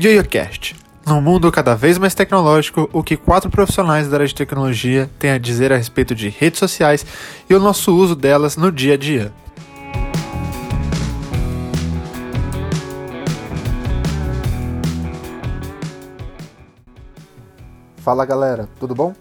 YoyoCast. Num mundo cada vez mais tecnológico, o que quatro profissionais da área de tecnologia têm a dizer a respeito de redes sociais e o nosso uso delas no dia a dia. Fala galera, tudo bom?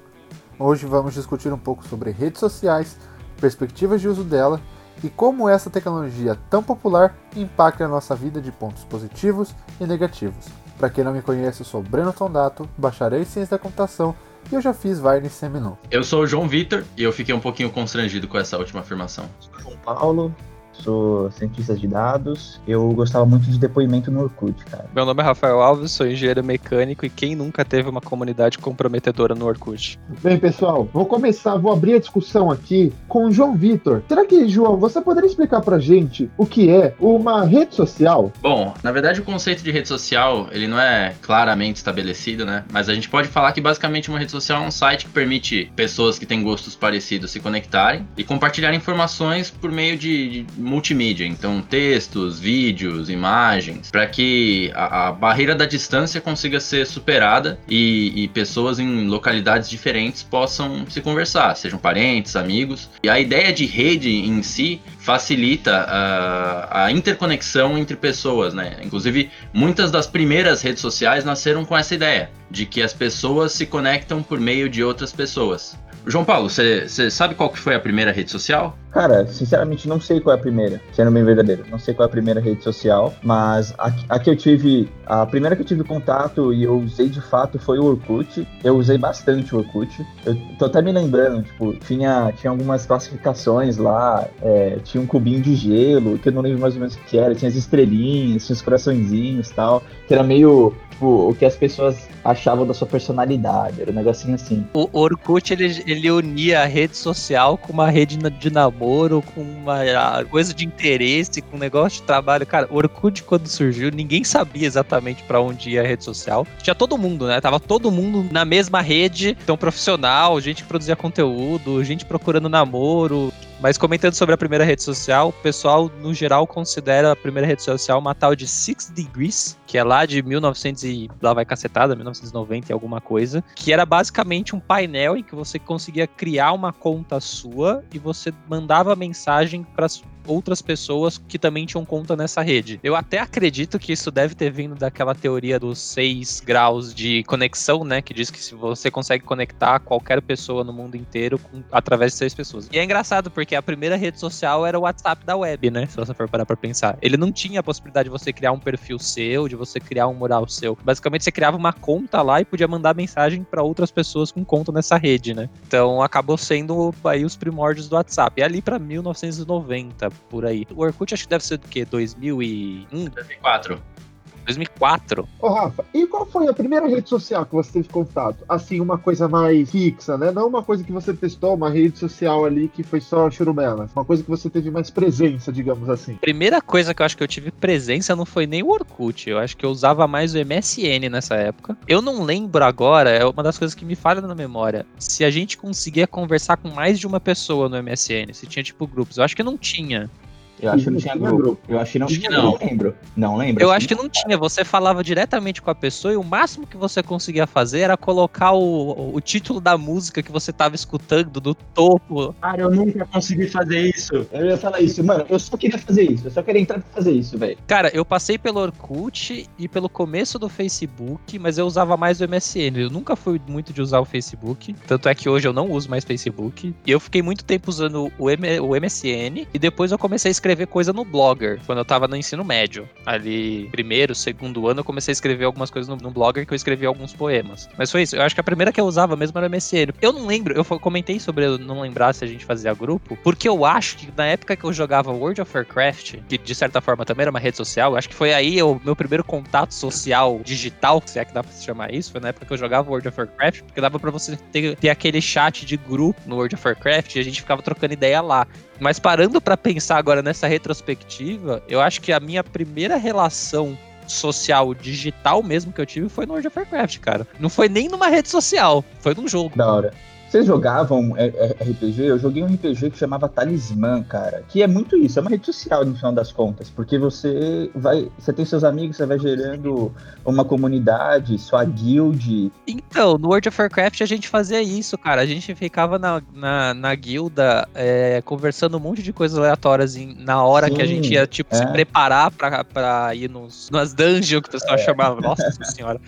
Hoje vamos discutir um pouco sobre redes sociais, perspectivas de uso dela e como essa tecnologia tão popular impacta a nossa vida de pontos positivos e negativos. Para quem não me conhece, eu sou Breno Tondato, bacharel em Ciência da Computação e eu já fiz Vine Seminole. Eu sou o João Vitor e eu fiquei um pouquinho constrangido com essa última afirmação. Sou João Paulo, sou cientista de dados. Eu gostava muito de depoimento no Orkut, cara. Meu nome é Rafael Alves, sou engenheiro mecânico e quem nunca teve uma comunidade comprometedora no Orkut? Bem, pessoal, vou começar, vou abrir a discussão aqui com o João Vitor. Será que, João, você poderia explicar pra gente o que é uma rede social? Bom, na verdade o conceito de rede social, ele não é claramente estabelecido, né? Mas a gente pode falar que basicamente uma rede social é um site que permite pessoas que têm gostos parecidos se conectarem e compartilhar informações por meio de, de multimídia, então textos, vídeos, imagens, para que a, a, barreira da distância consiga ser superada e, e, pessoas em localidades diferentes possam se conversar, sejam parentes, amigos. E a ideia de rede em si facilita a, a interconexão entre pessoas, né? Inclusive, muitas das primeiras redes sociais nasceram com essa ideia de que as pessoas se conectam por meio de outras pessoas. João Paulo, você sabe qual que foi a primeira rede social? Cara, sinceramente não sei qual é a primeira, sendo bem verdadeiro. Não sei qual é a primeira rede social, mas a, a, que eu tive, a primeira que eu tive contato e eu usei de fato foi o Orkut. Eu usei bastante o Orkut. Eu tô até me lembrando, tipo, tinha, tinha algumas classificações lá, é, tinha um cubinho de gelo, que eu não lembro mais ou menos o que era, tinha as estrelinhas, tinha os coraçõezinhos e tal, que era meio tipo, o que as pessoas achavam da sua personalidade. Era um negocinho assim. O Orkut, ele, ele unia a rede social com uma rede de namoro, com uma coisa de interesse, com negócio de trabalho. Cara, o Orkut, quando surgiu, ninguém sabia exatamente para onde ia a rede social. Tinha todo mundo, né? Tava todo mundo na mesma rede, então profissional, gente que produzia conteúdo, gente procurando namoro, mas comentando sobre a primeira rede social, o pessoal, no geral, considera a primeira rede social uma tal de Six Degrees, que é lá de 1900 e lá vai cacetada, 1990 e alguma coisa, que era basicamente um painel em que você conseguia criar uma conta sua e você mandava mensagem para outras pessoas que também tinham conta nessa rede. Eu até acredito que isso deve ter vindo daquela teoria dos seis graus de conexão, né? Que diz que se você consegue conectar qualquer pessoa no mundo inteiro com, através de seis pessoas. E é engraçado porque a primeira rede social era o WhatsApp da web, né? Se você for parar pra pensar. Ele não tinha a possibilidade de você criar um perfil seu, de você criar um mural seu. Basicamente, você criava uma conta lá e podia mandar mensagem para outras pessoas com conta nessa rede, né? Então acabou sendo aí os primórdios do WhatsApp. E ali para 1990, por aí. O Orkut acho que deve ser do quê? 2001? 2004. 2004. Ô, Rafa, e qual foi a primeira rede social que você teve contato? Assim, uma coisa mais fixa, né? Não uma coisa que você testou, uma rede social ali que foi só churumela. Uma coisa que você teve mais presença, digamos assim. Primeira coisa que eu acho que eu tive presença não foi nem o Orkut. Eu acho que eu usava mais o MSN nessa época. Eu não lembro agora, é uma das coisas que me falha na memória. Se a gente conseguia conversar com mais de uma pessoa no MSN, se tinha tipo grupos. Eu acho que não tinha. Eu acho que não tinha grupo. Eu acho que não, acho que não. não lembro. Não lembro. Eu acho que não tinha. Você falava diretamente com a pessoa e o máximo que você conseguia fazer era colocar o, o título da música que você tava escutando no topo. Cara, eu nunca consegui fazer isso. Eu ia falar isso, mano. Eu só queria fazer isso. Eu só queria entrar pra fazer isso, velho. Cara, eu passei pelo Orkut e pelo começo do Facebook, mas eu usava mais o MSN. Eu nunca fui muito de usar o Facebook. Tanto é que hoje eu não uso mais Facebook. E eu fiquei muito tempo usando o, M o MSN. E depois eu comecei a escrever escrever coisa no Blogger, quando eu tava no ensino médio. Ali, primeiro, segundo ano, eu comecei a escrever algumas coisas no, no Blogger que eu escrevi alguns poemas. Mas foi isso. Eu acho que a primeira que eu usava mesmo era o MSN. Eu não lembro, eu comentei sobre eu não lembrar se a gente fazia grupo, porque eu acho que na época que eu jogava World of Warcraft, que de certa forma também era uma rede social, acho que foi aí o meu primeiro contato social digital, se é que dá pra se chamar isso, foi na época que eu jogava World of Warcraft, porque dava pra você ter, ter aquele chat de grupo no World of Warcraft e a gente ficava trocando ideia lá. Mas parando para pensar agora nessa retrospectiva, eu acho que a minha primeira relação social digital mesmo que eu tive foi no World of Warcraft, cara. Não foi nem numa rede social, foi num jogo. Da hora. Vocês jogavam é, é, RPG? Eu joguei um RPG que chamava Talismã, cara. Que é muito isso, é uma rede social no final das contas. Porque você vai. Você tem seus amigos, você vai gerando uma comunidade, sua guild. Então, no World of Warcraft a gente fazia isso, cara. A gente ficava na, na, na guilda é, conversando um monte de coisas aleatórias em- na hora que a Sim, gente ia, tipo, se é. preparar pra, pra ir nos, nas dungeons que o pessoal chamava. Nossa senhora.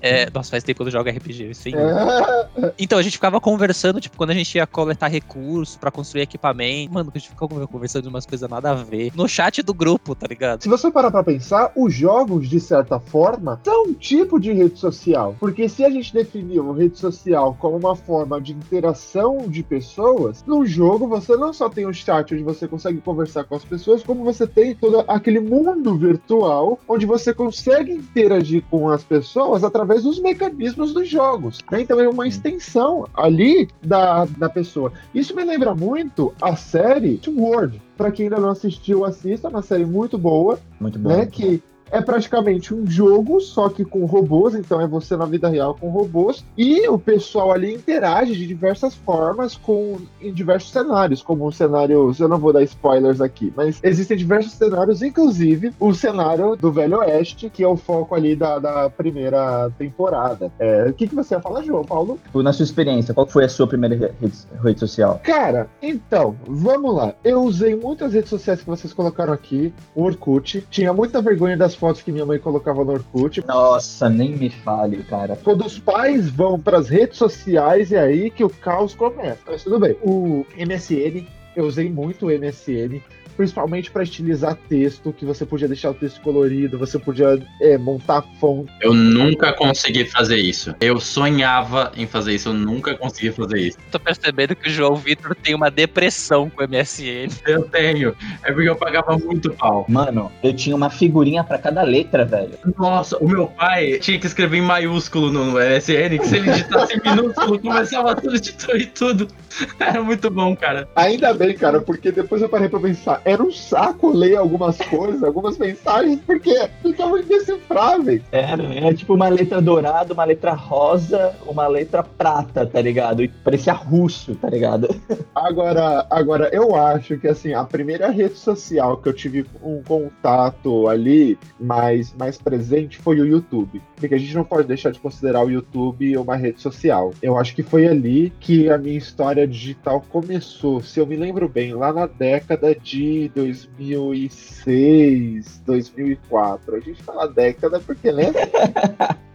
É, nossa, faz tempo que eu jogo RPG, sim. É, Então, a gente ficava conversando, tipo, quando a gente ia coletar recursos pra construir equipamento. Mano, a gente ficava conversando de umas coisas nada a ver. No chat do grupo, tá ligado? Se você parar pra pensar, os jogos, de certa forma, são um tipo de rede social. Porque se a gente definiu rede social como uma forma de interação de pessoas, no jogo você não só tem o chat onde você consegue conversar com as pessoas, como você tem todo aquele mundo virtual onde você consegue interagir com as pessoas através dos mecanismos dos jogos. né? Então é uma extensão ali da, da pessoa. Isso me lembra muito a série World. Pra quem ainda não assistiu, assista, é uma série muito boa Muito bom. né? Que é praticamente um jogo, só que com robôs, então é você na vida real com robôs, e o pessoal ali interage de diversas formas com em diversos cenários, como cenários, eu não vou dar spoilers aqui, mas existem diversos cenários, inclusive o cenário do Velho Oeste, que é o foco ali da, da primeira temporada. É, o que, que você ia falar, João Paulo? Tipo, Na sua experiência, qual foi a sua primeira re- rede, rede social? Cara, então, vamos lá. Eu usei muitas redes sociais que vocês colocaram aqui. O Orkut. Tinha muita vergonha das fotos que minha mãe colocava no Orkut. Nossa, nem me fale, cara. Quando os pais vão para as redes sociais, é aí que o caos começa. Mas tudo bem. O MSN, eu usei muito o MSN. Principalmente para estilizar texto, que você podia deixar o texto colorido, você podia é, montar fonte. Eu nunca consegui fazer isso. Eu sonhava em fazer isso, eu nunca consegui fazer isso. Tô percebendo que o João Vitor tem uma depressão com o MSN. Eu tenho. É porque eu pagava muito pau. Mano, eu tinha uma figurinha pra cada letra, velho. Nossa, o meu pai tinha que escrever em maiúsculo no MSN, que se ele digitasse em minúsculo, começava a substituir tudo. Era muito bom, cara. Ainda bem, cara, porque depois eu parei pra pensar. Era um saco ler algumas coisas, algumas mensagens, porque ficavam indecifráveis. Era, era tipo uma letra dourada, uma letra rosa, uma letra prata, tá ligado? E parecia russo, tá ligado? Agora, agora, eu acho que assim, a primeira rede social que eu tive um contato ali mais, mais presente foi o YouTube. Porque a gente não pode deixar de considerar o YouTube uma rede social. Eu acho que foi ali que a minha história digital começou. Se eu me lembro bem, lá na década de 2006, 2004. A gente fala década porque, né?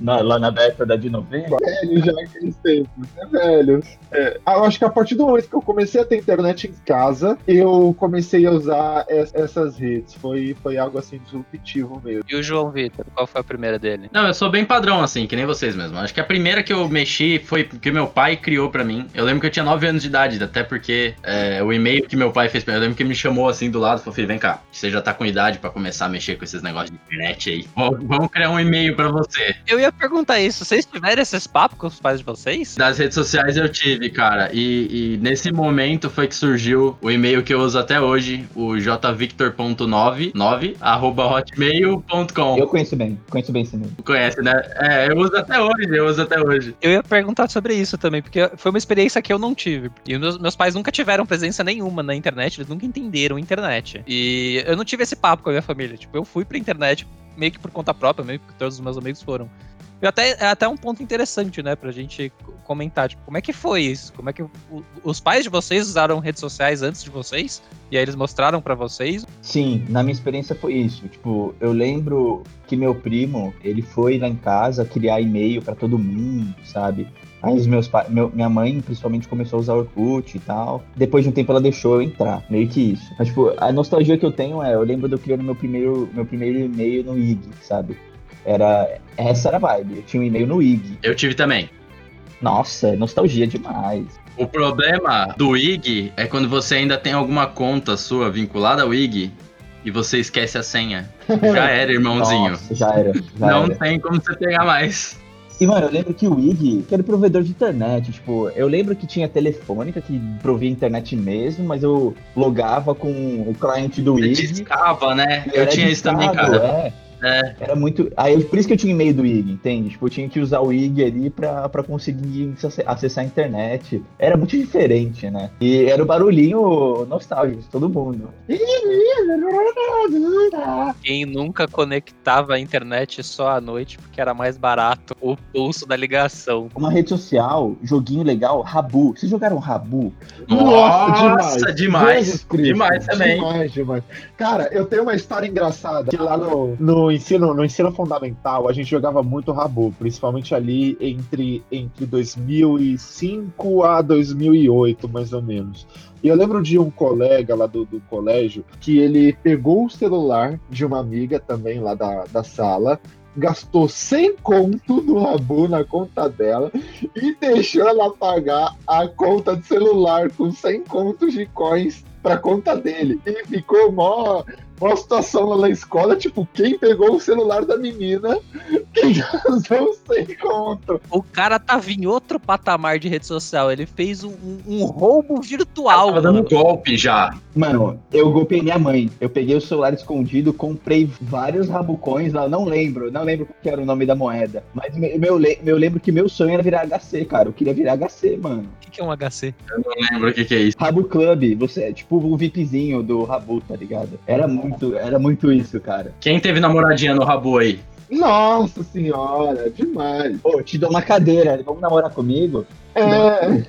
Na- lá na década de 90. velho já aqueles tempos, né, velho? É, eu acho que a partir do momento que eu comecei a ter internet em casa, eu comecei a usar es- essas redes. Foi, foi algo assim disruptivo mesmo. E o João Vitor, qual foi a primeira dele? Não, eu sou bem padrão, assim, que nem vocês mesmo. Acho que a primeira que eu mexi foi que meu pai criou pra mim. Eu lembro que eu tinha 9 anos de idade, até porque é, o e-mail que meu pai fez pra mim, eu lembro que ele me chamou assim do lado e falou: Filho, vem cá, você já tá com idade pra começar a mexer com esses negócios de internet aí. Vamos vamos criar um e-mail pra você. Eu ia perguntar isso. Vocês tiveram esses papos com os pais de vocês? Das redes sociais eu tive, cara. E, e nesse momento foi que surgiu o e-mail que eu uso até hoje, o jvictor.99, arroba hotmail.com. Eu conheço bem, conheço bem esse nome. Conhece, né? É, eu uso até hoje, eu uso até hoje. Eu ia perguntar sobre isso também, porque foi uma experiência que eu não tive. E meus, meus pais nunca tiveram presença nenhuma na internet, eles nunca entenderam a internet. E eu não tive esse papo com a minha família. Tipo, eu fui pra internet meio que por conta própria, meio que todos os meus amigos foram. E até, é até um ponto interessante, né, pra gente comentar, tipo, como é que foi isso? Como é que o- os pais de vocês usaram redes sociais antes de vocês? E aí eles mostraram pra vocês? Sim, na minha experiência foi isso. Tipo, eu lembro que meu primo, ele foi lá em casa criar e-mail pra todo mundo, sabe? Aí os meus pais, meu- minha mãe principalmente começou a usar Orkut e tal. Depois de um tempo ela deixou eu entrar, meio que isso. Mas tipo, a nostalgia que eu tenho é, eu lembro de eu criando meu primeiro, meu primeiro e-mail no IG, sabe? Era essa era a vibe. Eu tinha um e-mail no IG. Eu tive também. Nossa, nostalgia demais. O problema do IG é quando você ainda tem alguma conta sua vinculada ao IG e você esquece a senha. Já era, irmãozinho. Nossa, já era. Já Não era. tem como você pegar mais. E, mano, eu lembro que o IG, que era provedor de internet, tipo, eu lembro que tinha telefônica que provia internet mesmo, mas eu logava com o cliente do IG. discava, né? Eu tinha isso também, discado, cara. É. É. Era muito. Aí por isso que eu tinha medo do IG, entende? Tipo, eu tinha que usar o IG ali pra, pra conseguir acess- acessar a internet. Era muito diferente, né? E era o barulhinho nostálgico de todo mundo. Quem nunca conectava a internet só à noite porque era mais barato o pulso da ligação. Uma rede social, joguinho legal, Rabu. Vocês jogaram Rabu? Nossa, demais. Cristo, Demais também. Demais, demais. Cara, eu tenho uma história engraçada. Que lá no, no, ensino, no ensino fundamental, a gente jogava muito Rabu, principalmente ali entre, entre 2005 a 2008, mais ou menos. E eu lembro de um colega lá do, do colégio que ele pegou o celular de uma amiga também lá da, da sala, gastou 100 conto no Rabu na conta dela e deixou ela pagar a conta de celular com 100 contos de coins pra conta dele. E ficou mó, mó situação lá na escola, tipo, quem pegou o celular da menina, quem gastou 100 conto. O cara tava em outro patamar de rede social. Ele fez um, um- um roubo virtual. Tava dando golpe já. Mano, eu golpeei minha mãe. Eu peguei o celular escondido, comprei vários rabucões lá. Não lembro, não lembro qual que era o nome da moeda. Mas me- meu, le- eu lembro que meu sonho era virar HC, cara. Eu queria virar HC, mano. O que, que é um HC? Não lembro o que, que é isso. Rabu Club, você é tipo o VIPzinho do Rabu, tá ligado? Era muito, era muito isso, cara. Quem teve namoradinha no Rabu aí? Nossa senhora, demais. Pô, te dou uma cadeira, vamos namorar comigo? É.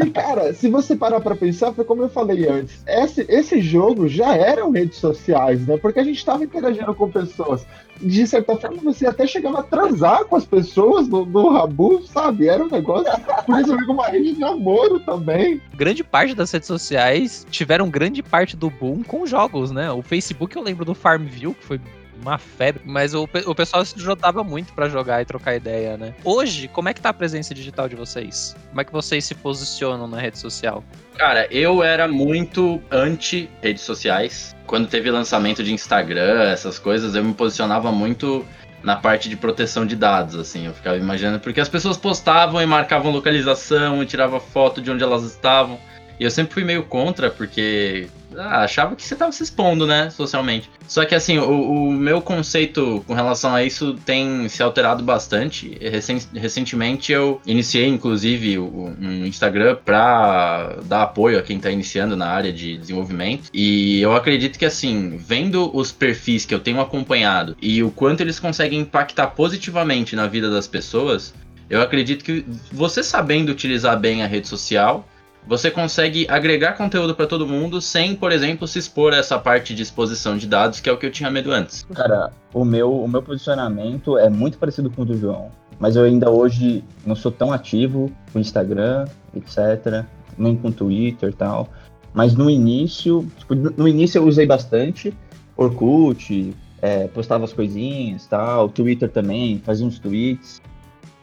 e cara, se você parar pra pensar, foi como eu falei antes, esse, esse jogo já eram redes sociais, né? Porque a gente tava interagindo com pessoas. De certa forma, você até chegava a transar com as pessoas no, no Rabu, sabe? Era um negócio. Por isso eu digo uma rede de namoro também. Grande parte das redes sociais tiveram grande parte do boom com jogos, né? O Facebook eu lembro do Farmville, que foi uma febre, mas o, o pessoal se juntava muito pra jogar e trocar ideia, né? Hoje, como é que tá a presença digital de vocês? Como é que vocês se posicionam na rede social? Cara, eu era muito anti redes sociais. Quando teve lançamento de Instagram, essas coisas, eu me posicionava muito na parte de proteção de dados, assim. Eu ficava imaginando, porque as pessoas postavam e marcavam localização e tiravam foto de onde elas estavam. E eu sempre fui meio contra, porque ah, achava que você tava se expondo, né, socialmente. Só que assim, o, o meu conceito com relação a isso tem se alterado bastante. Recen- recentemente eu iniciei, inclusive, um Instagram para dar apoio a quem tá iniciando na área de desenvolvimento. E eu acredito que assim, vendo os perfis que eu tenho acompanhado e o quanto eles conseguem impactar positivamente na vida das pessoas, eu acredito que você sabendo utilizar bem a rede social, você consegue agregar conteúdo para todo mundo sem, por exemplo, se expor a essa parte de exposição de dados, que é o que eu tinha medo antes. Cara, o meu, o meu posicionamento é muito parecido com o do João. Mas eu ainda hoje não sou tão ativo com Instagram, etc. Nem com Twitter e tal. Mas no início, tipo, no início eu usei bastante. Orkut, é, postava as coisinhas tal. Twitter também, fazia uns tweets.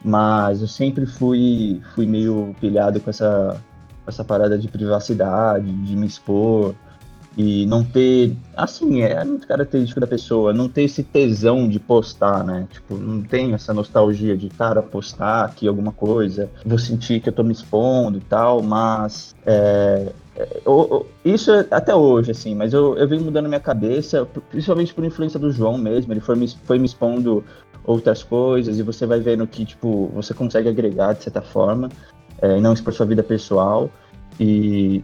Mas eu sempre fui, fui meio pilhado com essa, essa parada de privacidade, de me expor e não ter, assim, é muito característico da pessoa, não ter esse tesão de postar, né? Tipo, não tem essa nostalgia de, cara, postar aqui alguma coisa, vou sentir que eu tô me expondo e tal, mas é, é, eu- eu- isso é até hoje, assim, mas eu, eu venho mudando minha cabeça, principalmente por influência do João mesmo, ele foi me, foi me expondo outras coisas e você vai vendo que, tipo, você consegue agregar de certa forma, é, e não expor sua vida pessoal, e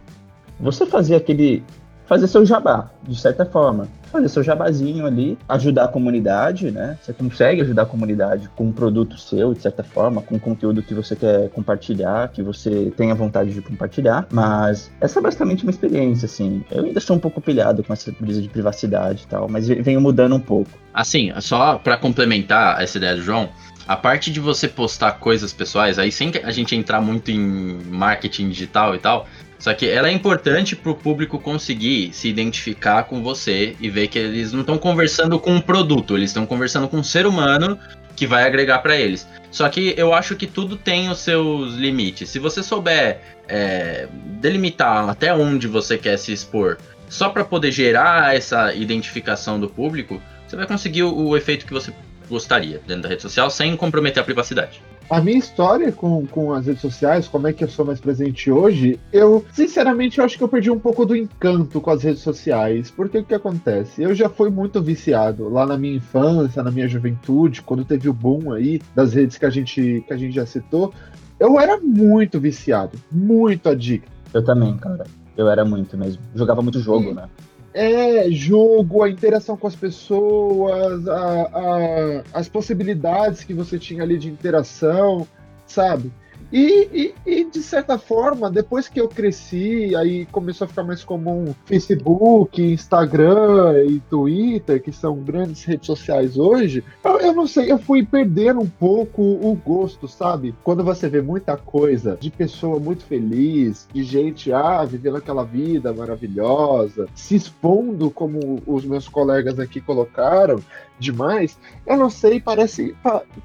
você fazer aquele, fazer seu jabá, de certa forma. Fazer seu jabazinho ali, ajudar a comunidade, né? Você consegue ajudar a comunidade com um produto seu, de certa forma, com conteúdo que você quer compartilhar, que você tenha vontade de compartilhar. Mas essa é basicamente uma experiência, assim. Eu ainda sou um pouco pilhado com essa brisa de privacidade e tal, mas venho mudando um pouco. Assim, só para complementar essa ideia do João, a parte de você postar coisas pessoais, aí sem a gente entrar muito em marketing digital e tal, só que ela é importante pro público conseguir se identificar com você e ver que eles não estão conversando com um produto, eles estão conversando com um ser humano que vai agregar para eles. Só que eu acho que tudo tem os seus limites. Se você souber é, delimitar até onde você quer se expor, só para poder gerar essa identificação do público, você vai conseguir o, o efeito que você gostaria dentro da rede social sem comprometer a privacidade. A minha história com, com as redes sociais, como é que eu sou mais presente hoje, eu, sinceramente, eu acho que eu perdi um pouco do encanto com as redes sociais. Porque o que acontece? Eu já fui muito viciado lá na minha infância, na minha juventude, quando teve o boom aí das redes que a gente, que a gente já citou. Eu era muito viciado, muito adicto. Eu também, cara. Eu era muito mesmo. Jogava muito jogo, né? É, jogo, a interação com as pessoas, a, a, as possibilidades que você tinha ali de interação, sabe? E, e, e, de certa forma, depois que eu cresci, aí começou a ficar mais comum Facebook, Instagram e Twitter, que são grandes redes sociais hoje, eu, eu, não sei, eu fui perdendo um pouco o gosto, sabe? Quando você vê muita coisa de pessoa muito feliz, de gente, ah, vivendo aquela vida maravilhosa, se expondo como os meus colegas aqui colocaram, demais, eu não sei, parece.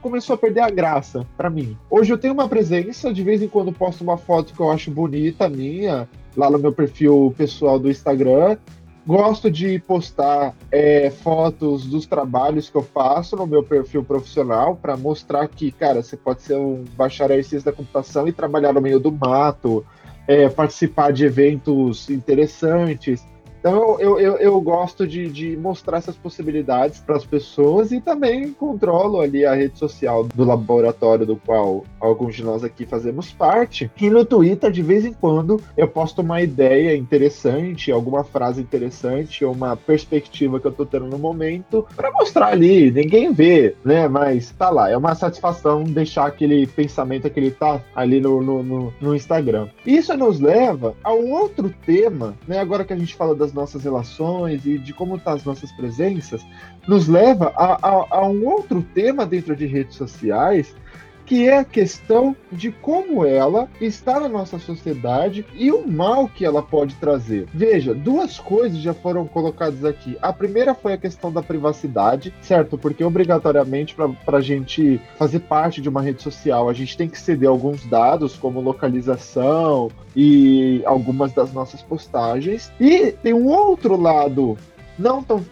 Começou a perder a graça para mim. Hoje eu tenho uma presença, de vez em quando posto uma foto que eu acho bonita minha, lá no meu perfil pessoal do Instagram. Gosto de postar é, fotos dos trabalhos que eu faço no meu perfil profissional para mostrar que, cara, você pode ser um bacharel em ciência da computação e trabalhar no meio do mato, é, participar de eventos interessantes. Então eu, eu, eu gosto de, de mostrar essas possibilidades para as pessoas e também controlo ali a rede social do laboratório do qual alguns de nós aqui fazemos parte. E no Twitter, de vez em quando, eu posto uma ideia interessante, alguma frase interessante, ou uma perspectiva que eu tô tendo no momento, para mostrar ali. Ninguém vê, né? Mas tá lá. É uma satisfação deixar aquele pensamento, aquele tá ali no, no, no, no Instagram. Isso nos leva a um outro tema, né? Agora que a gente fala das nossas relações e de como estão tá as nossas presenças, nos leva a, a, a um outro tema dentro de redes sociais, que é a questão de como ela está na nossa sociedade e o mal que ela pode trazer. Veja, duas coisas já foram colocadas aqui. A primeira foi a questão da privacidade, certo? Porque obrigatoriamente para a gente fazer parte de uma rede social, a gente tem que ceder alguns dados, como localização e algumas das nossas postagens. E tem um outro lado, não tão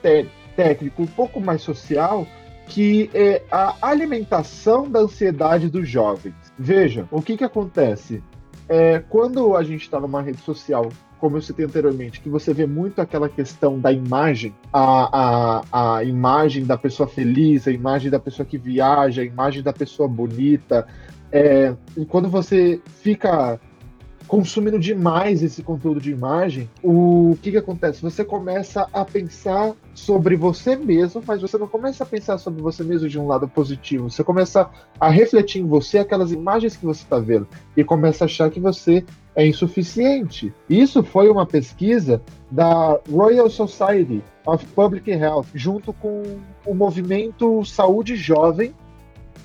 técnico, um pouco mais social, que é a alimentação da ansiedade dos jovens. Veja, o que, que acontece? É, quando a gente está numa rede social, como eu citei anteriormente, que você vê muito aquela questão da imagem, a, a, a imagem da pessoa feliz, a imagem da pessoa que viaja, a imagem da pessoa bonita, é, e quando você fica consumindo demais esse conteúdo de imagem, o que, que acontece? Você começa a pensar sobre você mesmo, mas você não começa a pensar sobre você mesmo de um lado positivo. Você começa a refletir em você aquelas imagens que você está vendo e começa a achar que você é insuficiente. Isso foi uma pesquisa da Royal Society of Public Health, junto com o movimento Saúde Jovem,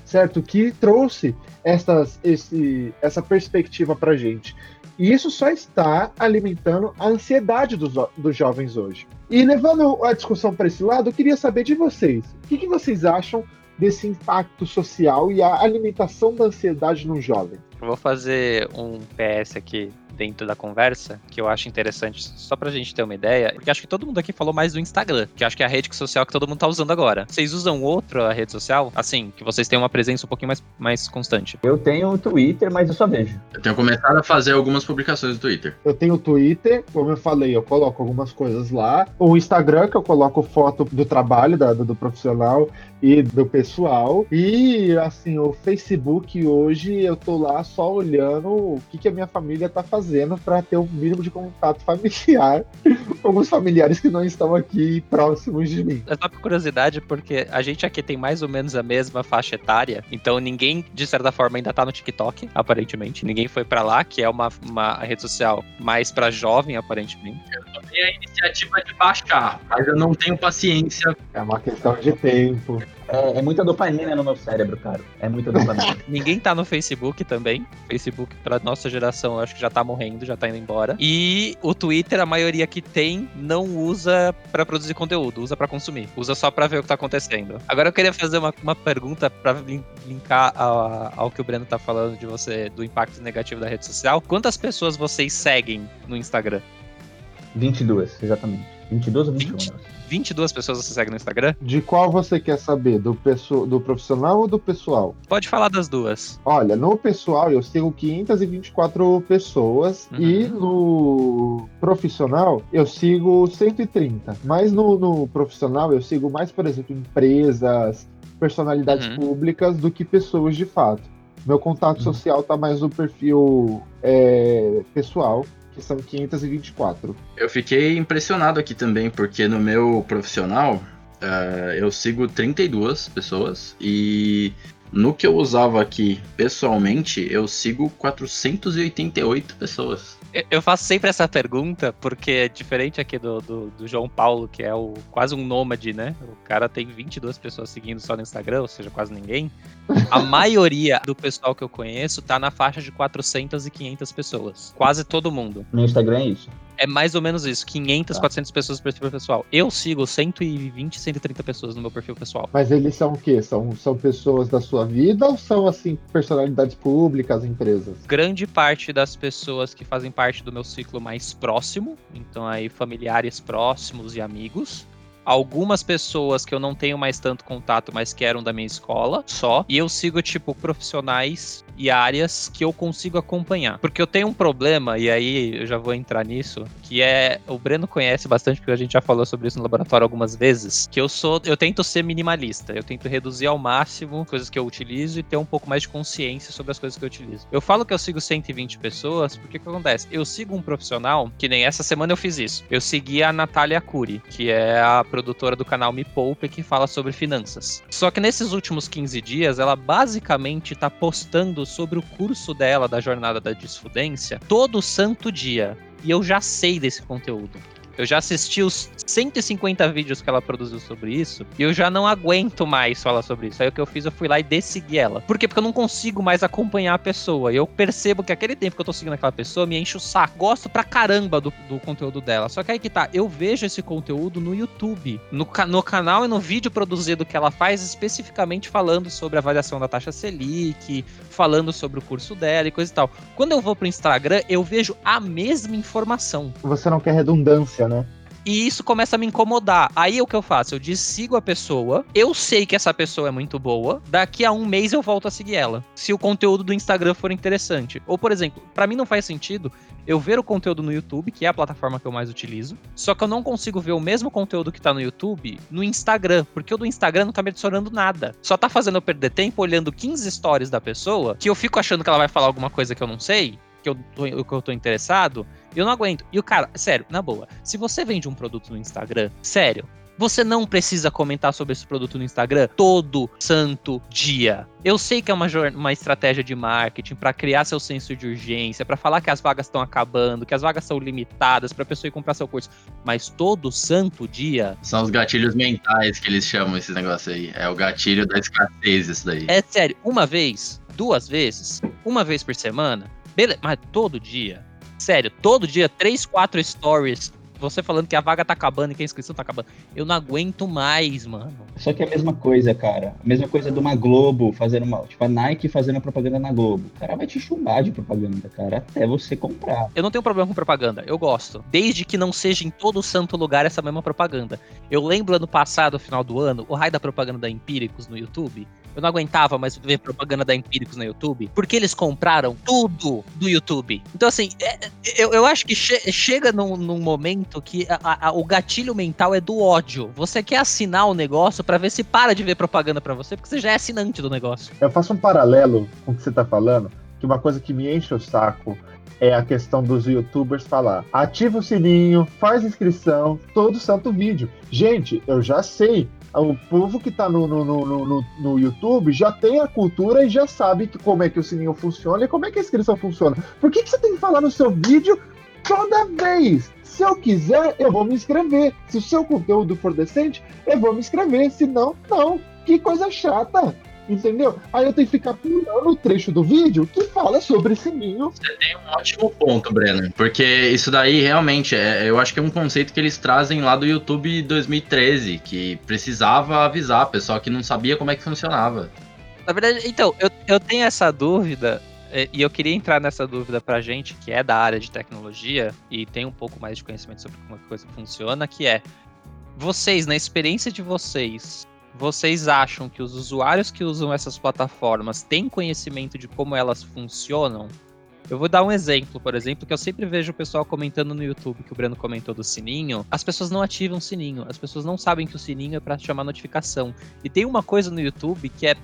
certo? Que trouxe essas, esse, essa perspectiva para gente. E isso só está alimentando a ansiedade dos, dos jovens hoje. E levando a discussão para esse lado, eu queria saber de vocês. O que, que vocês acham desse impacto social e a alimentação da ansiedade no jovem? Eu vou fazer um PS aqui dentro da conversa, que eu acho interessante, só pra gente ter uma ideia, porque acho que todo mundo aqui falou mais do Instagram, que acho que é a rede social que todo mundo tá usando agora. Vocês usam outra rede social? Assim, que vocês tenham uma presença um pouquinho mais, mais constante. Eu tenho o Twitter, mas eu só vejo. Eu tenho começado a fazer algumas publicações no Twitter. Eu tenho o Twitter, como eu falei, eu coloco algumas coisas lá. O Instagram, que eu coloco foto do trabalho da, do, do profissional e do pessoal. E assim, o Facebook hoje eu tô lá só olhando o que, que a minha família tá fazendo fazendo para ter o um mínimo de contato familiar com alguns familiares que não estão aqui próximos de mim. É só por curiosidade, porque a gente aqui tem mais ou menos a mesma faixa etária, então ninguém, de certa forma, ainda tá no TikTok, aparentemente. Ninguém foi para lá, que é uma, uma rede social mais para jovem, aparentemente. Eu tomei a iniciativa de baixar, mas eu não tenho paciência. É uma questão de tempo. É, é, muita dopamina no meu cérebro, cara. É muita dopamina. Ninguém tá no Facebook também. Facebook, pra nossa geração, eu acho que já tá morrendo, já tá indo embora. E o Twitter, a maioria que tem, não usa para produzir conteúdo, usa para consumir. Usa só para ver o que tá acontecendo. Agora eu queria fazer uma, uma pergunta para linkar ao, ao que o Breno tá falando de você, do impacto negativo da rede social. Quantas pessoas vocês seguem no Instagram? 22, exatamente. 22 ou 21? 20. né? 22 pessoas você segue no Instagram? De qual você quer saber? Do, do profissional ou do pessoal? Pode falar das duas. Olha, no pessoal eu sigo 524 pessoas Uhum. e no profissional eu sigo 130. Mas no, no profissional eu sigo mais, por exemplo, empresas, personalidades Uhum. públicas do que pessoas de fato. Meu contato Uhum. social tá mais no perfil é, pessoal, que são 524. Eu fiquei impressionado aqui também, porque no meu profissional eh, eu sigo 32 pessoas e no que eu usava aqui pessoalmente eu sigo 488 pessoas. Eu- faço sempre essa pergunta, porque é diferente aqui do, do, do João Paulo, que é o quase um nômade, né? O cara tem 22 pessoas seguindo só no Instagram, ou seja, quase ninguém. A maioria do pessoal que eu conheço tá na faixa de 400 e 500 pessoas. Quase todo mundo. No Instagram é isso. É mais ou menos isso, 500, Tá. 400 pessoas no perfil pessoal. Eu sigo 120, 130 pessoas no meu perfil pessoal. Mas eles são o quê? São, são pessoas da sua vida ou são, assim, personalidades públicas, empresas? grande parte das pessoas que fazem parte do meu ciclo mais próximo, então aí familiares próximos e amigos. Algumas pessoas que eu não tenho mais tanto contato, mas que eram da minha escola, só. E eu sigo, tipo, profissionais e áreas que eu consigo acompanhar. Porque eu tenho um problema, e aí eu já vou entrar nisso, que é. O Breno conhece bastante, porque a gente já falou sobre isso no laboratório algumas vezes. Que eu sou. Eu tento ser minimalista. Eu tento reduzir ao máximo coisas que eu utilizo e ter um pouco mais de consciência sobre as coisas que eu utilizo. Eu falo que eu sigo 120 pessoas, porque o que acontece? Eu sigo um profissional, que nem essa semana eu fiz isso. Eu segui a Natália Cury, que é a produtora do canal Me Poupe, que fala sobre finanças. Só que nesses últimos 15 dias, ela basicamente tá postando sobre o curso dela da jornada da desfudência todo santo dia. E eu já sei desse conteúdo. Eu já assisti os 150 vídeos que ela produziu sobre isso e eu já não aguento mais falar sobre isso. Aí o que eu fiz, eu fui lá e dessegui ela. Por quê? Porque eu não consigo mais acompanhar a pessoa. Eu percebo que aquele tempo que eu tô seguindo aquela pessoa me enche o saco. Gosto pra caramba do, do conteúdo dela. Só que aí que tá, eu vejo esse conteúdo no YouTube. No, no canal e no vídeo produzido que ela faz, especificamente falando sobre a avaliação da taxa Selic, falando sobre o curso dela e coisa e tal. Quando eu vou pro Instagram, eu vejo a mesma informação. Você não quer redundância, né? E isso começa a me incomodar. Aí o que eu faço? Eu desigo a pessoa. Eu sei que essa pessoa é muito boa. Daqui a um mês eu volto a seguir ela. Se o conteúdo do Instagram for interessante. Ou, por exemplo, pra mim não faz sentido eu ver o conteúdo no YouTube, que é a plataforma que eu mais utilizo. Só que eu não consigo ver o mesmo conteúdo que tá no YouTube no Instagram. Porque o do Instagram não tá me adicionando nada. Só tá fazendo eu perder tempo olhando 15 stories da pessoa, que eu fico achando que ela vai falar alguma coisa que eu não sei. Que eu tô, que eu tô interessado, eu não aguento. E o cara, sério, na boa, se você vende um produto no Instagram, sério, você não precisa comentar sobre esse produto no Instagram todo santo dia. Eu sei que é uma, uma estratégia de marketing para criar seu senso de urgência, para falar que as vagas estão acabando, que as vagas são limitadas para pessoa ir comprar seu curso, mas todo santo dia São os gatilhos mentais que eles chamam esse negócio aí. É o gatilho da escassez, isso daí. é sério, uma vez, duas vezes, uma vez por semana, beleza, mas todo dia. Sério, todo dia, três, quatro stories. Você falando que a vaga tá acabando e que a inscrição tá acabando. Eu não aguento mais, mano. Só que é a mesma coisa, cara. A mesma coisa de uma Globo fazendo uma. Tipo, a Nike fazendo propaganda na Globo. O cara vai te chumbar de propaganda, cara, até você comprar. Eu não tenho problema com propaganda, eu gosto. Desde que não seja em todo santo lugar essa mesma propaganda. Eu lembro ano passado, final do ano, o raio da propaganda da Empíricos no YouTube. Eu não aguentava mais ver propaganda da Empíricos no YouTube, porque eles compraram tudo do YouTube. Então, assim, é- é- eu, eu acho que che- chega num, num momento que a- a- o gatilho mental é do ódio. Você quer assinar o negócio pra ver se para de ver propaganda pra você, porque você já é assinante do negócio. Eu faço um paralelo com o que você tá falando, que uma coisa que me enche o saco é a questão dos youtubers falar: ativa o sininho, faz inscrição, todo santo vídeo. Gente, eu já sei. O povo que tá no, no, no, no, no- no YouTube já tem a cultura e já sabe que, como é que o sininho funciona e como é que a inscrição funciona. Por que, que você tem que falar no seu vídeo toda vez? Se eu quiser, eu vou me inscrever. Se o seu conteúdo for decente, eu vou me inscrever. Se não, não. Que coisa chata. Entendeu? Aí eu tenho que ficar pulando o trecho do vídeo que fala sobre sininho. Um ótimo ponto, Breno. Porque isso daí realmente, é, eu acho que é um conceito que eles trazem lá do YouTube 2013, que precisava avisar, pessoal que não sabia como é que funcionava. Na verdade, então, eu, eu tenho essa dúvida é, e eu queria entrar nessa dúvida pra gente, que é da área de tecnologia e tem um pouco mais de conhecimento sobre como a coisa funciona, que é vocês, na experiência de vocês, vocês acham que os usuários que usam essas plataformas têm conhecimento de como elas funcionam? Eu vou dar um exemplo, por exemplo, que eu sempre vejo o pessoal comentando no YouTube, que o Breno comentou do sininho. As pessoas não ativam o sininho, as pessoas não sabem que o sininho é para chamar notificação. E tem uma coisa no YouTube que é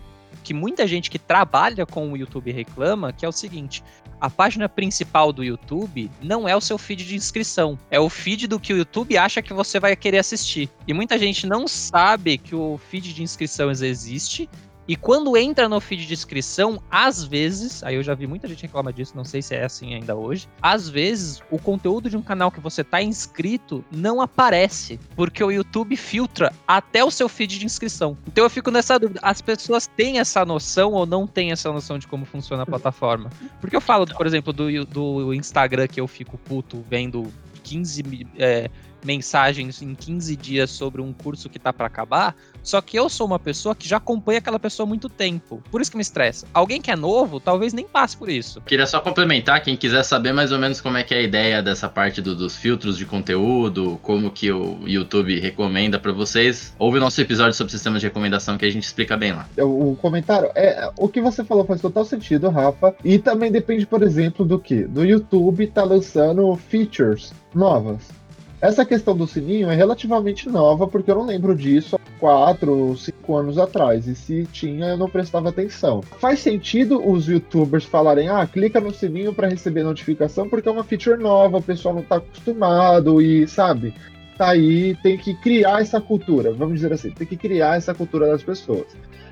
que muita gente que trabalha com o YouTube reclama, que é o seguinte: a página principal do YouTube não é o seu feed de inscrição, é o feed do que o YouTube acha que você vai querer assistir. E muita gente não sabe que o feed de inscrição existe e quando entra no feed de inscrição, às vezes, aí eu já vi muita gente reclamar disso, não sei se é assim ainda hoje. Às vezes, o conteúdo de um canal que você tá inscrito não aparece, porque o YouTube filtra até o seu feed de inscrição. Então eu fico nessa dúvida, as pessoas têm essa noção ou não têm essa noção de como funciona a plataforma? Porque eu falo, por exemplo, do, do Instagram que eu fico puto vendo 15 é, mensagens em 15 dias sobre um curso que tá para acabar, só que eu sou uma pessoa que já acompanha aquela pessoa há muito tempo. Por isso que me estressa. Alguém que é novo, talvez nem passe por isso. Queria só complementar, quem quiser saber mais ou menos como é que é a ideia dessa parte do, dos filtros de conteúdo, como que o YouTube recomenda para vocês, ouve o nosso episódio sobre sistemas de recomendação que a gente explica bem lá. O comentário é o que você falou faz total sentido, Rafa, e também depende, por exemplo, do que do YouTube tá lançando features novas. Essa questão do sininho é relativamente nova, porque eu não lembro disso há quatro ou cinco anos atrás. E se tinha, eu não prestava atenção. Faz sentido os youtubers falarem: ah, clica no sininho para receber notificação, porque é uma feature nova, o pessoal não tá acostumado e, sabe? Tá aí, tem que criar essa cultura, vamos dizer assim, tem que criar essa cultura das pessoas.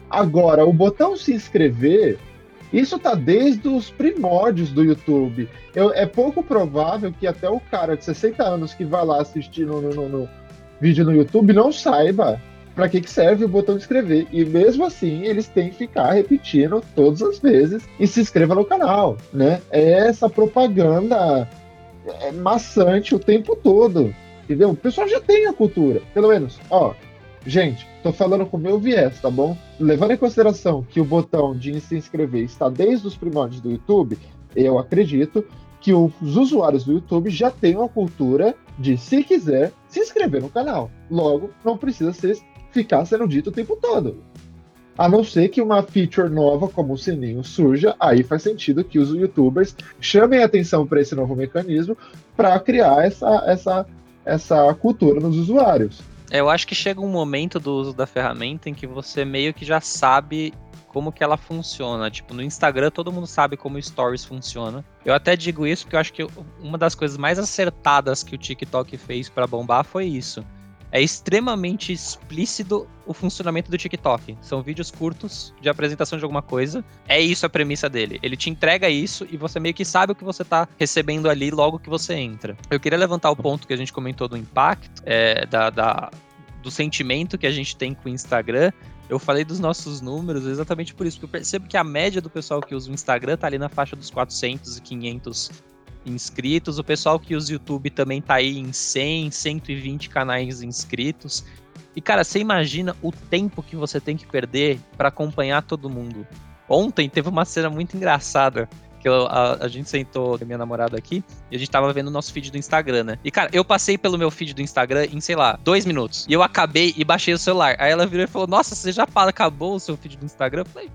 Agora, o botão se inscrever isso tá desde os primórdios do YouTube. Eu, é pouco provável que até o cara de 60 anos que vai lá assistir no, no, no vídeo no YouTube não saiba para que, que serve o botão de inscrever. E mesmo assim, eles têm que ficar repetindo todas as vezes e se inscreva no canal, né? É essa propaganda é maçante o tempo todo, entendeu? O pessoal já tem a cultura, pelo menos, ó, Gente, tô falando com o meu viés, tá bom? Levando em consideração que o botão de se inscrever está desde os primórdios do YouTube, eu acredito que os usuários do YouTube já têm uma cultura de, se quiser, se inscrever no canal. Logo, não precisa ser, ficar sendo dito o tempo todo. A não ser que uma feature nova, como o sininho, surja, aí faz sentido que os youtubers chamem atenção para esse novo mecanismo para criar essa, essa, essa cultura nos usuários. Eu acho que chega um momento do uso da ferramenta em que você meio que já sabe como que ela funciona. Tipo, no Instagram todo mundo sabe como Stories funciona. Eu até digo isso porque eu acho que uma das coisas mais acertadas que o TikTok fez para bombar foi isso. É extremamente explícito o funcionamento do TikTok. São vídeos curtos de apresentação de alguma coisa. É isso a premissa dele. Ele te entrega isso e você meio que sabe o que você está recebendo ali logo que você entra. Eu queria levantar o ponto que a gente comentou do impacto, é, da, da, do sentimento que a gente tem com o Instagram. Eu falei dos nossos números exatamente por isso, porque eu percebo que a média do pessoal que usa o Instagram tá ali na faixa dos 400 e 500 inscritos. O pessoal que usa o YouTube também tá aí em 100, 120 canais inscritos. E cara, você imagina o tempo que você tem que perder para acompanhar todo mundo. Ontem teve uma cena muito engraçada que eu, a, a, gente sentou minha namorada aqui e a gente tava vendo o nosso feed do Instagram, né? E, cara, eu passei pelo meu feed do Instagram em, sei lá, dois minutos. E eu acabei e baixei o celular. Aí ela virou e falou: Nossa, você já acabou o seu feed do Instagram? Eu falei,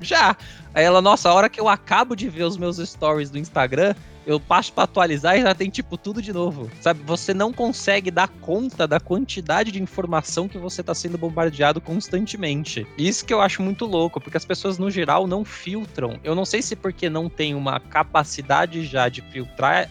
já. Aí ela, nossa, a hora que eu acabo de ver os meus stories do Instagram, eu passo para atualizar e já tem tipo tudo de novo. Sabe, você não consegue dar conta da quantidade de informação que você tá sendo bombardeado constantemente. Isso que eu acho muito louco, porque as pessoas no geral não filtram. Eu não sei se porque não tem uma capacidade já de filtrar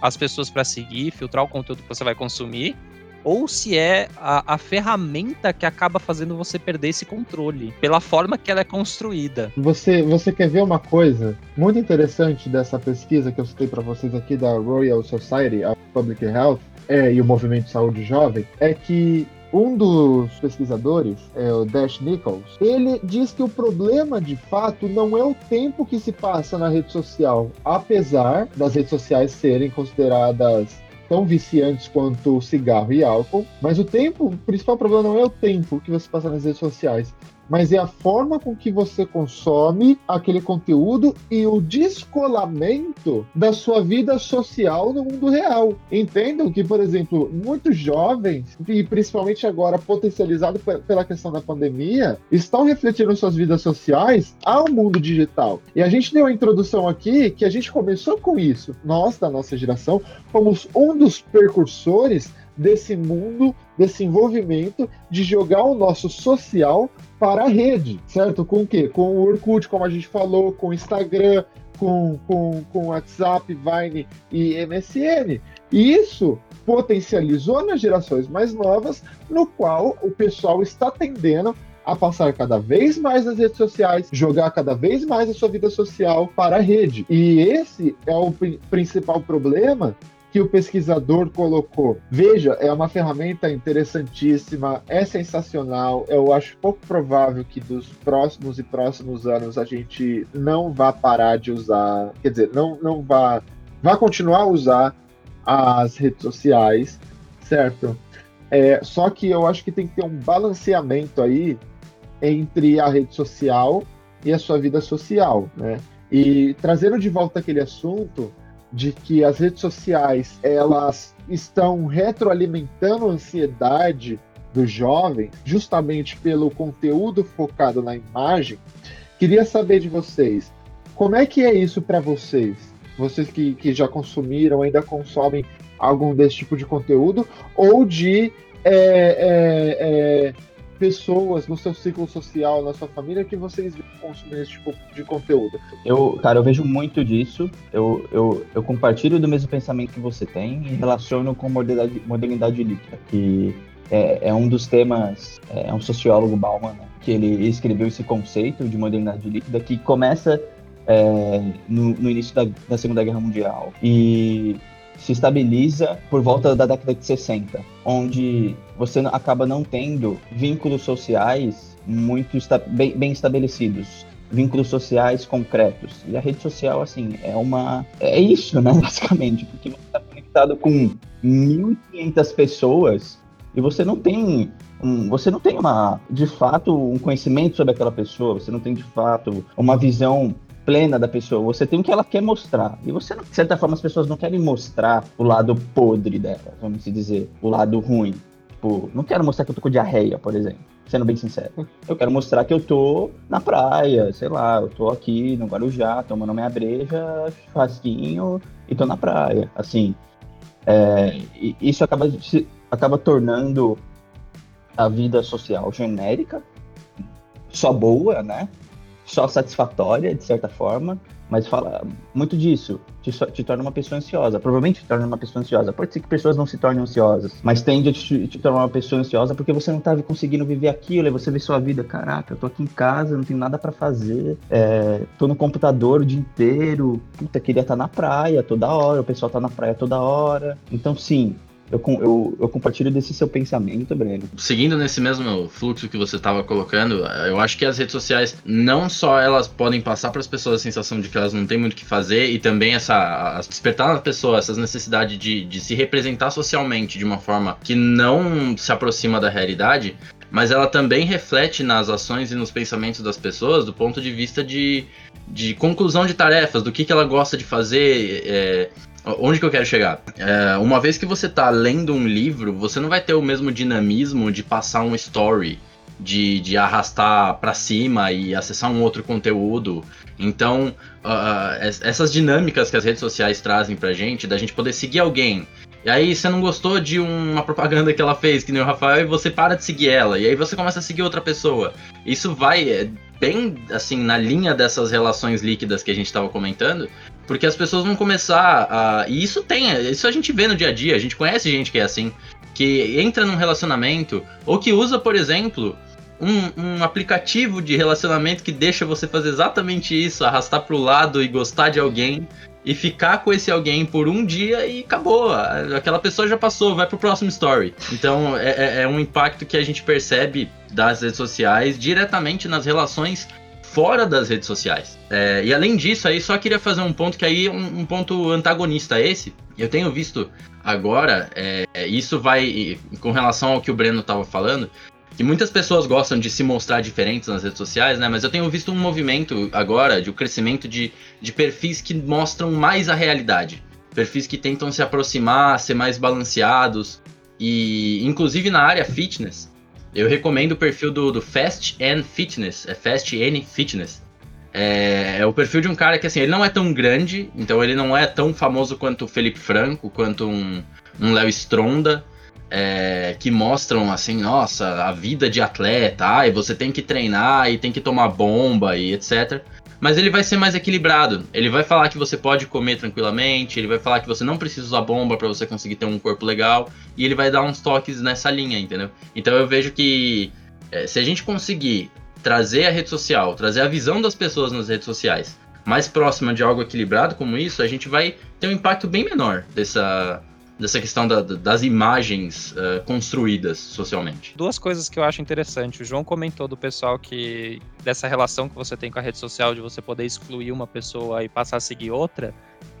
as pessoas para seguir, filtrar o conteúdo que você vai consumir, ou se é a, a, ferramenta que acaba fazendo você perder esse controle, pela forma que ela é construída. Você, você quer ver uma coisa muito interessante dessa pesquisa que eu citei para vocês aqui da Royal Society of Public Health é, e o Movimento Saúde Jovem? É que um dos pesquisadores, é o Dash Nichols, ele diz que o problema de fato não é o tempo que se passa na rede social, apesar das redes sociais serem consideradas tão viciantes quanto cigarro e álcool, mas o tempo, o principal problema não é o tempo que você passa nas redes sociais, mas é a forma com que você consome aquele conteúdo e o descolamento da sua vida social no mundo real. Entendam que, por exemplo, muitos jovens, e principalmente agora potencializado pela questão da pandemia, estão refletindo suas vidas sociais ao mundo digital. E a gente deu a introdução aqui que a gente começou com isso. Nós, da nossa geração, fomos um dos precursores desse mundo, desse envolvimento de jogar o nosso social para a rede, certo? Com o quê? Com o Orkut, como a gente falou, com o Instagram, com, com, com WhatsApp, Vine e MSN. E isso potencializou nas gerações mais novas, no qual o pessoal está tendendo a passar cada vez mais nas redes sociais, jogar cada vez mais a sua vida social para a rede. E esse é o principal problema que o pesquisador colocou. Veja, é uma ferramenta interessantíssima, é sensacional. Eu acho pouco provável que dos próximos e próximos anos a gente não vá parar de usar, quer dizer, não, não vá, vá continuar a usar as redes sociais, certo? É, só que eu acho que tem que ter um balanceamento aí entre a rede social e a sua vida social, né? E trazendo de volta aquele assunto, de que as redes sociais elas estão retroalimentando a ansiedade dos jovens, justamente pelo conteúdo focado na imagem. Queria saber de vocês, como é que é isso para vocês? Vocês que, que já consumiram, ainda consomem algum desse tipo de conteúdo, ou de é, é, é, pessoas no seu ciclo social, na sua família, que vocês consumem esse tipo de conteúdo? Eu, cara, eu vejo muito disso. Eu, eu, eu compartilho do mesmo pensamento que você tem e relaciono com modernidade, modernidade líquida, que é, é, um dos temas, é, é um sociólogo Bauman, né, que ele escreveu esse conceito de modernidade líquida que começa é, no, no, início da, da Segunda Guerra Mundial. E se estabiliza por volta da década de 60, onde você acaba não tendo vínculos sociais muito bem, bem estabelecidos vínculos sociais concretos. E a rede social, assim, é uma. É isso, né, basicamente, porque você está conectado com 1.500 pessoas e você não tem. Um, você não tem uma, de fato, um conhecimento sobre aquela pessoa, você não tem de fato uma visão plena da pessoa. Você tem o que ela quer mostrar. E você, de certa forma, as pessoas não querem mostrar o lado podre dela, vamos dizer, o lado ruim. Tipo, não quero mostrar que eu tô com diarreia, por exemplo. Sendo bem sincero. Eu quero mostrar que eu tô na praia, sei lá, eu tô aqui no Guarujá, tomando minha breja, churrasquinho e tô na praia. Assim, é, isso acaba, acaba tornando a vida social genérica, só boa, né? Só satisfatória, de certa forma, mas fala muito disso. Te, te, torna uma pessoa ansiosa. Provavelmente te torna uma pessoa ansiosa. Pode ser que pessoas não se tornem ansiosas, mas tende a te, te tornar uma pessoa ansiosa porque você não tá conseguindo viver aquilo. E você vê sua vida, caraca, eu tô aqui em casa, não tenho nada para fazer, é, tô no computador o dia inteiro. Puta, queria estar tá na praia toda hora, o pessoal tá na praia toda hora. Então, sim, eu, eu, eu, compartilho desse seu pensamento, Breno. Seguindo nesse mesmo fluxo que você estava colocando, eu acho que as redes sociais não só elas podem passar para as pessoas a sensação de que elas não têm muito o que fazer e também essa despertar na pessoa essas necessidades de, de se representar socialmente de uma forma que não se aproxima da realidade, mas ela também reflete nas ações e nos pensamentos das pessoas do ponto de vista de, de conclusão de tarefas, do que, que ela gosta de fazer. É, Onde que eu quero chegar? É, uma vez que você está lendo um livro, você não vai ter o mesmo dinamismo de passar um story, de, de arrastar para cima e acessar um outro conteúdo. Então, uh, essas dinâmicas que as redes sociais trazem pra gente, da gente poder seguir alguém. E aí você não gostou de uma propaganda que ela fez, que nem o Rafael, e você para de seguir ela. E aí você começa a seguir outra pessoa. Isso vai é, bem, assim, na linha dessas relações líquidas que a gente estava comentando, porque as pessoas vão começar a. E isso tem, isso a gente vê no dia a dia, a gente conhece gente que é assim, que entra num relacionamento, ou que usa, por exemplo, um, um aplicativo de relacionamento que deixa você fazer exatamente isso, arrastar pro lado e gostar de alguém. E ficar com esse alguém por um dia e acabou. Aquela pessoa já passou, vai pro próximo story. Então é, é, é um impacto que a gente percebe das redes sociais diretamente nas relações fora das redes sociais. É, e além disso, aí só queria fazer um ponto que aí um, um ponto antagonista a esse. Eu tenho visto agora, é, isso vai com relação ao que o Breno estava falando. que muitas pessoas gostam de se mostrar diferentes nas redes sociais, né? Mas eu tenho visto um movimento agora de um crescimento de, de perfis que mostram mais a realidade. Perfis que tentam se aproximar, ser mais balanceados. E, inclusive, na área fitness, eu recomendo o perfil do, do Fast and Fitness. É Fast N Fitness. É, é, o perfil de um cara que, assim, ele não é tão grande, então ele não é tão famoso quanto o Felipe Franco, quanto um, um Léo Stronda é, que mostram assim, nossa, a vida de atleta, ai, você tem que treinar e tem que tomar bomba e etc. Mas ele vai ser mais equilibrado. Ele vai falar que você pode comer tranquilamente, ele vai falar que você não precisa usar bomba para você conseguir ter um corpo legal, e ele vai dar uns toques nessa linha, entendeu? Então eu vejo que é, se a gente conseguir trazer a rede social, trazer a visão das pessoas nas redes sociais mais próxima de algo equilibrado como isso, a gente vai ter um impacto bem menor dessa, dessa questão da, das imagens uh, construídas socialmente. Duas coisas que eu acho interessante. O João comentou do pessoal que dessa relação que você tem com a rede social de você poder excluir uma pessoa e passar a seguir outra.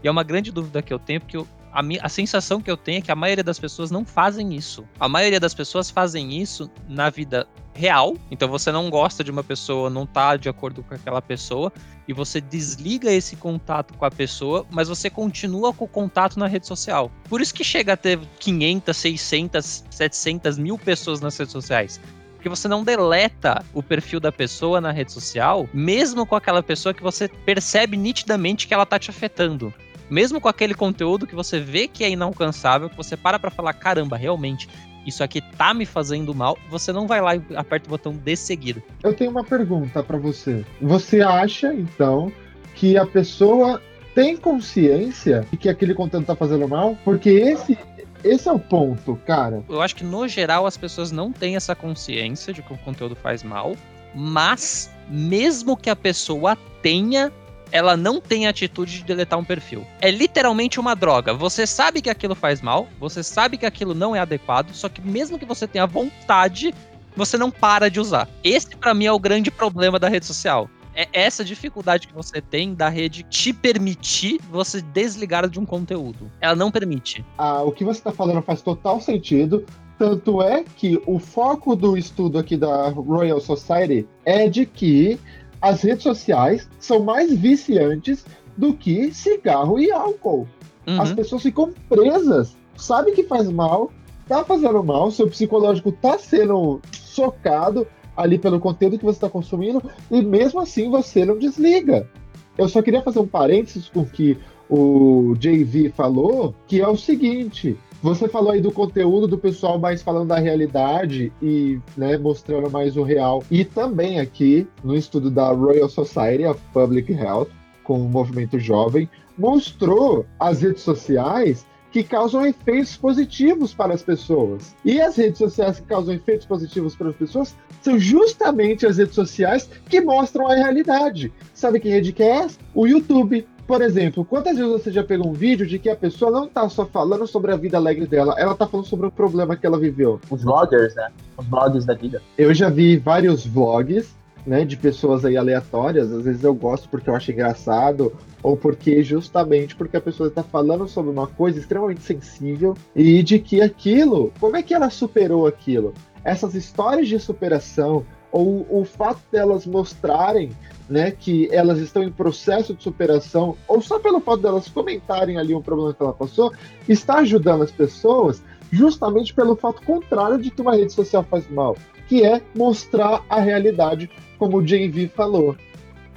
E é uma grande dúvida que eu tenho porque a, a sensação que eu tenho é que a maioria das pessoas não fazem isso. A maioria das pessoas fazem isso na vida real. Então você não gosta de uma pessoa, não tá de acordo com aquela pessoa e você desliga esse contato com a pessoa, mas você continua com o contato na rede social. Por isso que chega a ter 500, 600, 700 mil pessoas nas redes sociais. Porque você não deleta o perfil da pessoa na rede social, mesmo com aquela pessoa que você percebe nitidamente que ela tá te afetando mesmo com aquele conteúdo que você vê que é inalcançável, que você para para falar, caramba, realmente, isso aqui tá me fazendo mal, você não vai lá e aperta o botão de seguir. Eu tenho uma pergunta para você. Você acha, então, que a pessoa tem consciência de que aquele conteúdo tá fazendo mal? Porque esse esse é o ponto, cara. Eu acho que no geral as pessoas não têm essa consciência de que o conteúdo faz mal, mas mesmo que a pessoa tenha, ela não tem atitude de deletar um perfil. É literalmente uma droga. Você sabe que aquilo faz mal, você sabe que aquilo não é adequado, só que mesmo que você tenha vontade, você não para de usar. Esse para mim é o grande problema da rede social. É essa dificuldade que você tem da rede te permitir você desligar de um conteúdo. Ela não permite. Ah, o que você está falando faz total sentido. Tanto é que o foco do estudo aqui da Royal Society é de que as redes sociais são mais viciantes do que cigarro e álcool. Uhum. As pessoas ficam presas, sabe que faz mal, tá fazendo mal, seu psicológico tá sendo socado ali pelo conteúdo que você está consumindo e mesmo assim você não desliga. Eu só queria fazer um parênteses com o que o JV falou, que é o seguinte: você falou aí do conteúdo do pessoal mais falando da realidade e né, mostrando mais o real. E também aqui no estudo da Royal Society of Public Health, com o movimento jovem, mostrou as redes sociais que causam efeitos positivos para as pessoas. E as redes sociais que causam efeitos positivos para as pessoas são justamente as redes sociais que mostram a realidade. Sabe que rede que é essa? O YouTube. Por exemplo, quantas vezes você já pegou um vídeo de que a pessoa não tá só falando sobre a vida alegre dela, ela tá falando sobre o problema que ela viveu? Os vloggers, né? Os blogs da vida. Eu já vi vários vlogs, né, de pessoas aí aleatórias. Às vezes eu gosto porque eu acho engraçado, ou porque justamente porque a pessoa está falando sobre uma coisa extremamente sensível e de que aquilo, como é que ela superou aquilo? Essas histórias de superação, ou o fato delas mostrarem né, que elas estão em processo de superação, ou só pelo fato delas comentarem ali um problema que ela passou, está ajudando as pessoas justamente pelo fato contrário de que uma rede social faz mal, que é mostrar a realidade, como o JV falou.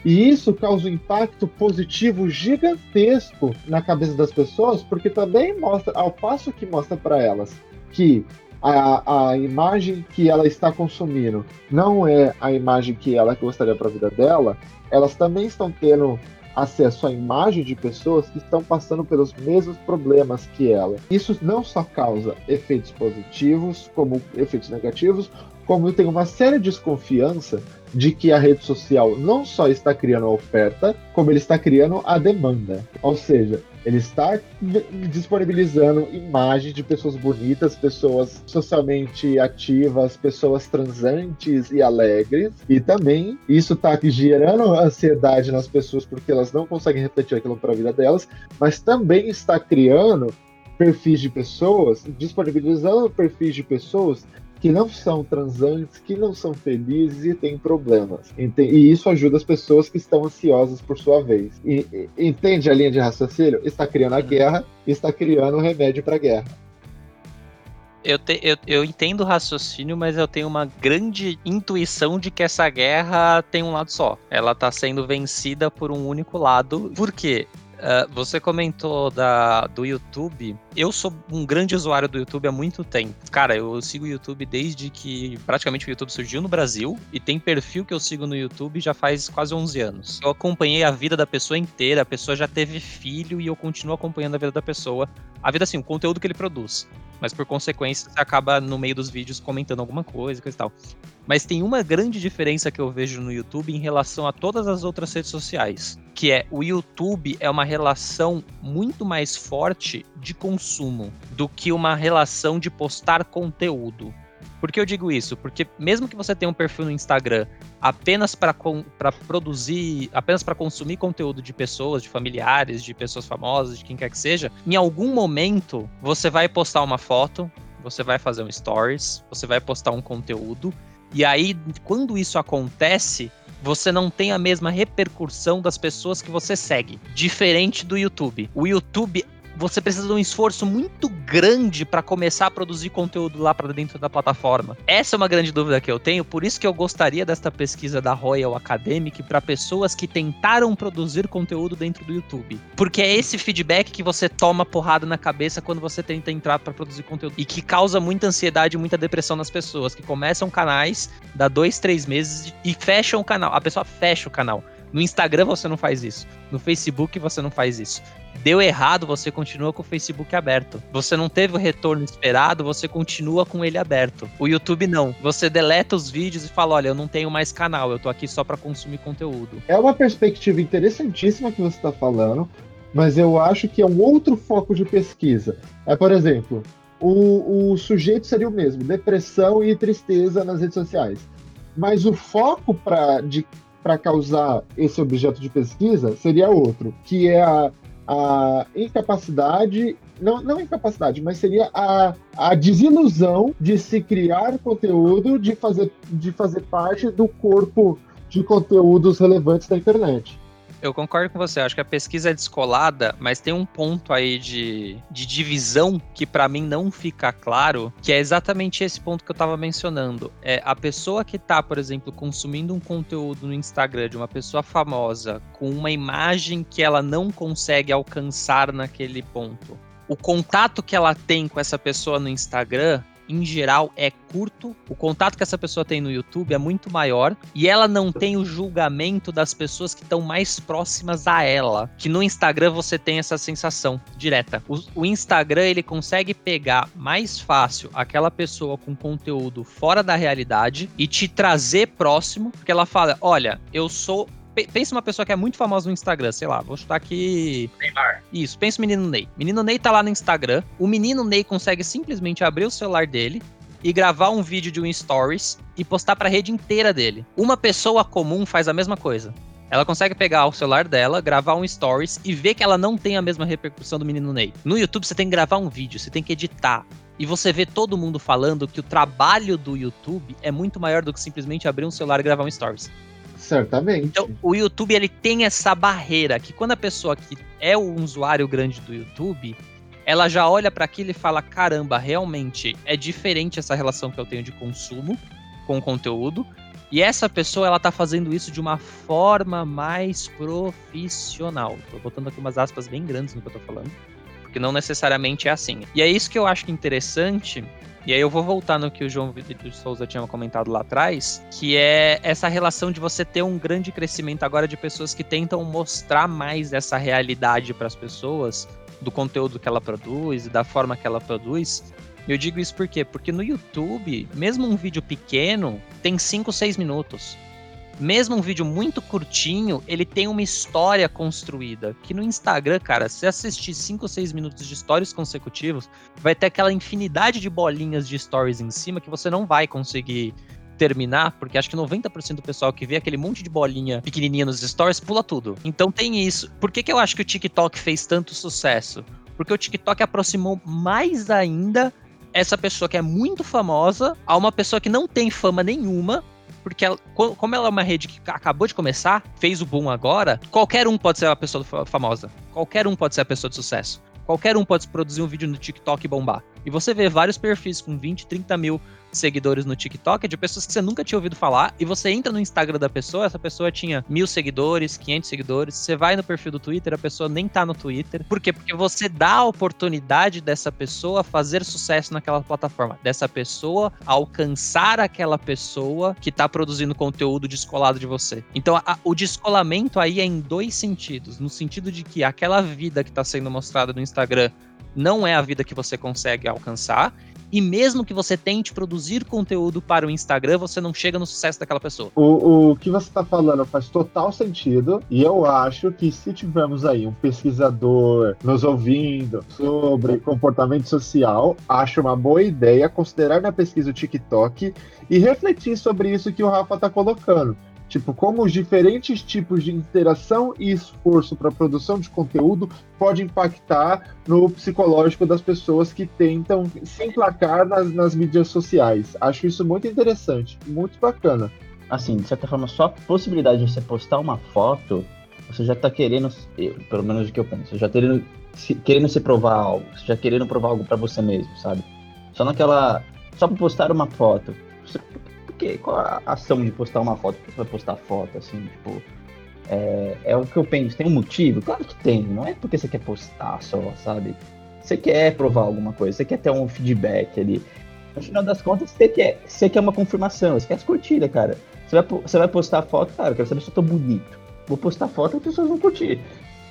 E isso causa um impacto positivo gigantesco na cabeça das pessoas, porque também mostra, ao passo que mostra para elas que a, a imagem que ela está consumindo não é a imagem que ela gostaria para a vida dela, elas também estão tendo acesso à imagem de pessoas que estão passando pelos mesmos problemas que ela. Isso não só causa efeitos positivos, como efeitos negativos, como tem uma séria desconfiança de que a rede social não só está criando a oferta, como ele está criando a demanda. Ou seja, ele está disponibilizando imagens de pessoas bonitas, pessoas socialmente ativas, pessoas transantes e alegres. E também isso está gerando ansiedade nas pessoas porque elas não conseguem refletir aquilo para a vida delas, mas também está criando perfis de pessoas, disponibilizando perfis de pessoas que não são transantes, que não são felizes e têm problemas. E isso ajuda as pessoas que estão ansiosas por sua vez. E, entende a linha de raciocínio? Está criando a guerra, está criando um remédio para a guerra. Eu, te, eu, eu entendo o raciocínio, mas eu tenho uma grande intuição de que essa guerra tem um lado só. Ela está sendo vencida por um único lado. Por quê? Uh, você comentou da, do YouTube. Eu sou um grande usuário do YouTube há muito tempo. Cara, eu sigo o YouTube desde que praticamente o YouTube surgiu no Brasil e tem perfil que eu sigo no YouTube já faz quase 11 anos. Eu acompanhei a vida da pessoa inteira, a pessoa já teve filho e eu continuo acompanhando a vida da pessoa. A vida, assim, o conteúdo que ele produz mas por consequência você acaba no meio dos vídeos comentando alguma coisa, coisa e tal. Mas tem uma grande diferença que eu vejo no YouTube em relação a todas as outras redes sociais, que é o YouTube é uma relação muito mais forte de consumo do que uma relação de postar conteúdo. Por que eu digo isso? Porque mesmo que você tenha um perfil no Instagram apenas para produzir, apenas para consumir conteúdo de pessoas, de familiares, de pessoas famosas, de quem quer que seja, em algum momento você vai postar uma foto, você vai fazer um stories, você vai postar um conteúdo, e aí quando isso acontece, você não tem a mesma repercussão das pessoas que você segue. Diferente do YouTube. O YouTube você precisa de um esforço muito grande para começar a produzir conteúdo lá para dentro da plataforma. Essa é uma grande dúvida que eu tenho, por isso que eu gostaria desta pesquisa da Royal Academic para pessoas que tentaram produzir conteúdo dentro do YouTube. Porque é esse feedback que você toma porrada na cabeça quando você tenta entrar para produzir conteúdo e que causa muita ansiedade e muita depressão nas pessoas que começam canais, dá dois, três meses e fecham o canal. A pessoa fecha o canal. No Instagram você não faz isso. No Facebook você não faz isso. Deu errado, você continua com o Facebook aberto. Você não teve o retorno esperado, você continua com ele aberto. O YouTube não. Você deleta os vídeos e fala: olha, eu não tenho mais canal, eu tô aqui só para consumir conteúdo. É uma perspectiva interessantíssima que você está falando, mas eu acho que é um outro foco de pesquisa. É, por exemplo, o, o sujeito seria o mesmo: depressão e tristeza nas redes sociais. Mas o foco para de para causar esse objeto de pesquisa seria outro, que é a a incapacidade, não, não incapacidade, mas seria a, a desilusão de se criar conteúdo, de fazer, de fazer parte do corpo de conteúdos relevantes da internet. Eu concordo com você, acho que a pesquisa é descolada, mas tem um ponto aí de, de divisão que para mim não fica claro, que é exatamente esse ponto que eu estava mencionando. É a pessoa que está, por exemplo, consumindo um conteúdo no Instagram de uma pessoa famosa com uma imagem que ela não consegue alcançar naquele ponto. O contato que ela tem com essa pessoa no Instagram em geral, é curto. O contato que essa pessoa tem no YouTube é muito maior. E ela não tem o julgamento das pessoas que estão mais próximas a ela. Que no Instagram você tem essa sensação direta. O, o Instagram, ele consegue pegar mais fácil aquela pessoa com conteúdo fora da realidade e te trazer próximo. Porque ela fala: olha, eu sou pensa uma pessoa que é muito famosa no Instagram, sei lá, vou chutar aqui. Neymar. Isso, pensa o menino Ney. Menino Ney tá lá no Instagram. O menino Ney consegue simplesmente abrir o celular dele e gravar um vídeo de um stories e postar para a rede inteira dele. Uma pessoa comum faz a mesma coisa. Ela consegue pegar o celular dela, gravar um stories e ver que ela não tem a mesma repercussão do menino Ney. No YouTube você tem que gravar um vídeo, você tem que editar. E você vê todo mundo falando que o trabalho do YouTube é muito maior do que simplesmente abrir um celular e gravar um stories. Certamente. Então, o YouTube ele tem essa barreira que quando a pessoa que é um usuário grande do YouTube, ela já olha para aquilo e fala: caramba, realmente é diferente essa relação que eu tenho de consumo com o conteúdo. E essa pessoa ela tá fazendo isso de uma forma mais profissional. Tô botando aqui umas aspas bem grandes no que eu tô falando, porque não necessariamente é assim. E é isso que eu acho interessante e aí eu vou voltar no que o João Vitor Souza tinha comentado lá atrás, que é essa relação de você ter um grande crescimento agora de pessoas que tentam mostrar mais essa realidade para as pessoas, do conteúdo que ela produz e da forma que ela produz. Eu digo isso por quê? Porque no YouTube, mesmo um vídeo pequeno, tem 5, 6 minutos mesmo um vídeo muito curtinho, ele tem uma história construída. Que no Instagram, cara, se assistir 5 ou 6 minutos de stories consecutivos, vai ter aquela infinidade de bolinhas de stories em cima que você não vai conseguir terminar, porque acho que 90% do pessoal que vê aquele monte de bolinha pequenininha nos stories pula tudo. Então tem isso. Por que, que eu acho que o TikTok fez tanto sucesso? Porque o TikTok aproximou mais ainda essa pessoa que é muito famosa a uma pessoa que não tem fama nenhuma, porque ela- co- como ela é uma rede que acabou de começar, fez o boom agora, qualquer um pode ser uma pessoa fa- famosa. Qualquer um pode ser a pessoa de sucesso. Qualquer um pode produzir um vídeo no TikTok e bombar. E você vê vários perfis com 20, 30 mil seguidores no TikTok de pessoas que você nunca tinha ouvido falar. E você entra no Instagram da pessoa, essa pessoa tinha mil seguidores, 500 seguidores. Você vai no perfil do Twitter, a pessoa nem tá no Twitter. Por quê? Porque você dá a oportunidade dessa pessoa fazer sucesso naquela plataforma. Dessa pessoa alcançar aquela pessoa que tá produzindo conteúdo descolado de você. Então, a- o descolamento aí é em dois sentidos. No sentido de que aquela vida que tá sendo mostrada no Instagram não é a vida que você consegue alcançar. E mesmo que você tente produzir conteúdo para o Instagram, você não chega no sucesso daquela pessoa. O, o que você está falando faz total sentido, e eu acho que se tivermos aí um pesquisador nos ouvindo sobre comportamento social, acho uma boa ideia considerar na pesquisa o TikTok e refletir sobre isso que o Rafa está colocando. Tipo, como os diferentes tipos de interação e esforço para produção de conteúdo pode impactar no psicológico das pessoas que tentam se emplacar nas, nas mídias sociais. Acho isso muito interessante, muito bacana. Assim, de certa forma, só a possibilidade de você postar uma foto, você já tá querendo, pelo menos o que eu penso, você já querendo se, querendo se provar algo, você já querendo provar algo pra você mesmo, sabe? Só naquela. Só pra postar uma foto. Você, quê? Qual a ação de postar uma foto? Por que você vai postar foto, assim, tipo. É, é o que eu penso. Tem um motivo? Claro que tem. Não é porque você quer postar só, sabe? Você quer provar alguma coisa, você quer ter um feedback ali. No final das contas, você quer, você quer uma confirmação, você quer as curtidas, cara. Você vai, você vai postar foto, cara, eu quero saber se eu tô bonito. Vou postar foto e as pessoas vão curtir.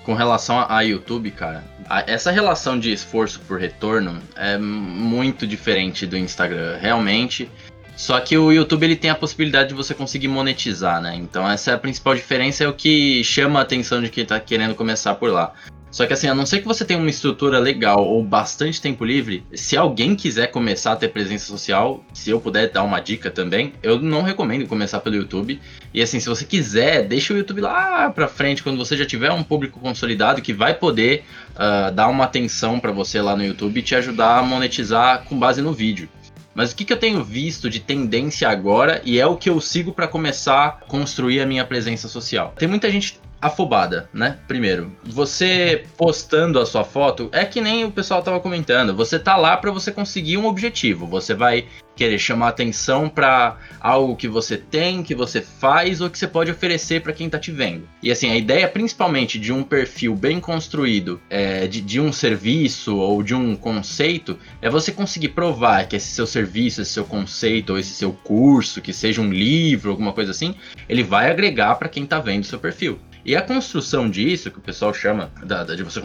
Com relação a YouTube, cara, essa relação de esforço por retorno é muito diferente do Instagram, realmente. Só que o YouTube ele tem a possibilidade de você conseguir monetizar, né? Então essa é a principal diferença, é o que chama a atenção de quem tá querendo começar por lá. Só que assim, a não ser que você tenha uma estrutura legal ou bastante tempo livre, se alguém quiser começar a ter presença social, se eu puder dar uma dica também, eu não recomendo começar pelo YouTube. E assim, se você quiser, deixa o YouTube lá pra frente, quando você já tiver um público consolidado que vai poder ah, dar uma atenção pra você lá no YouTube e te ajudar a monetizar com base no vídeo. Mas o que, que eu tenho visto de tendência agora e é o que eu sigo pra começar a construir a minha presença social? Tem muita gente afobada, né? Primeiro, você postando a sua foto é que nem o pessoal tava comentando. Você tá lá pra você conseguir um objetivo. Você vai querer chamar atenção pra algo que você tem, que você faz ou que você pode oferecer pra quem tá te vendo. E assim, a ideia principalmente de um perfil bem construído, é, de, de um serviço ou de um conceito, é você conseguir provar que esse seu serviço, esse seu conceito ou esse seu curso, que seja um livro, alguma coisa assim, ele vai agregar pra quem tá vendo seu perfil. E a construção disso, que o pessoal chama da- de você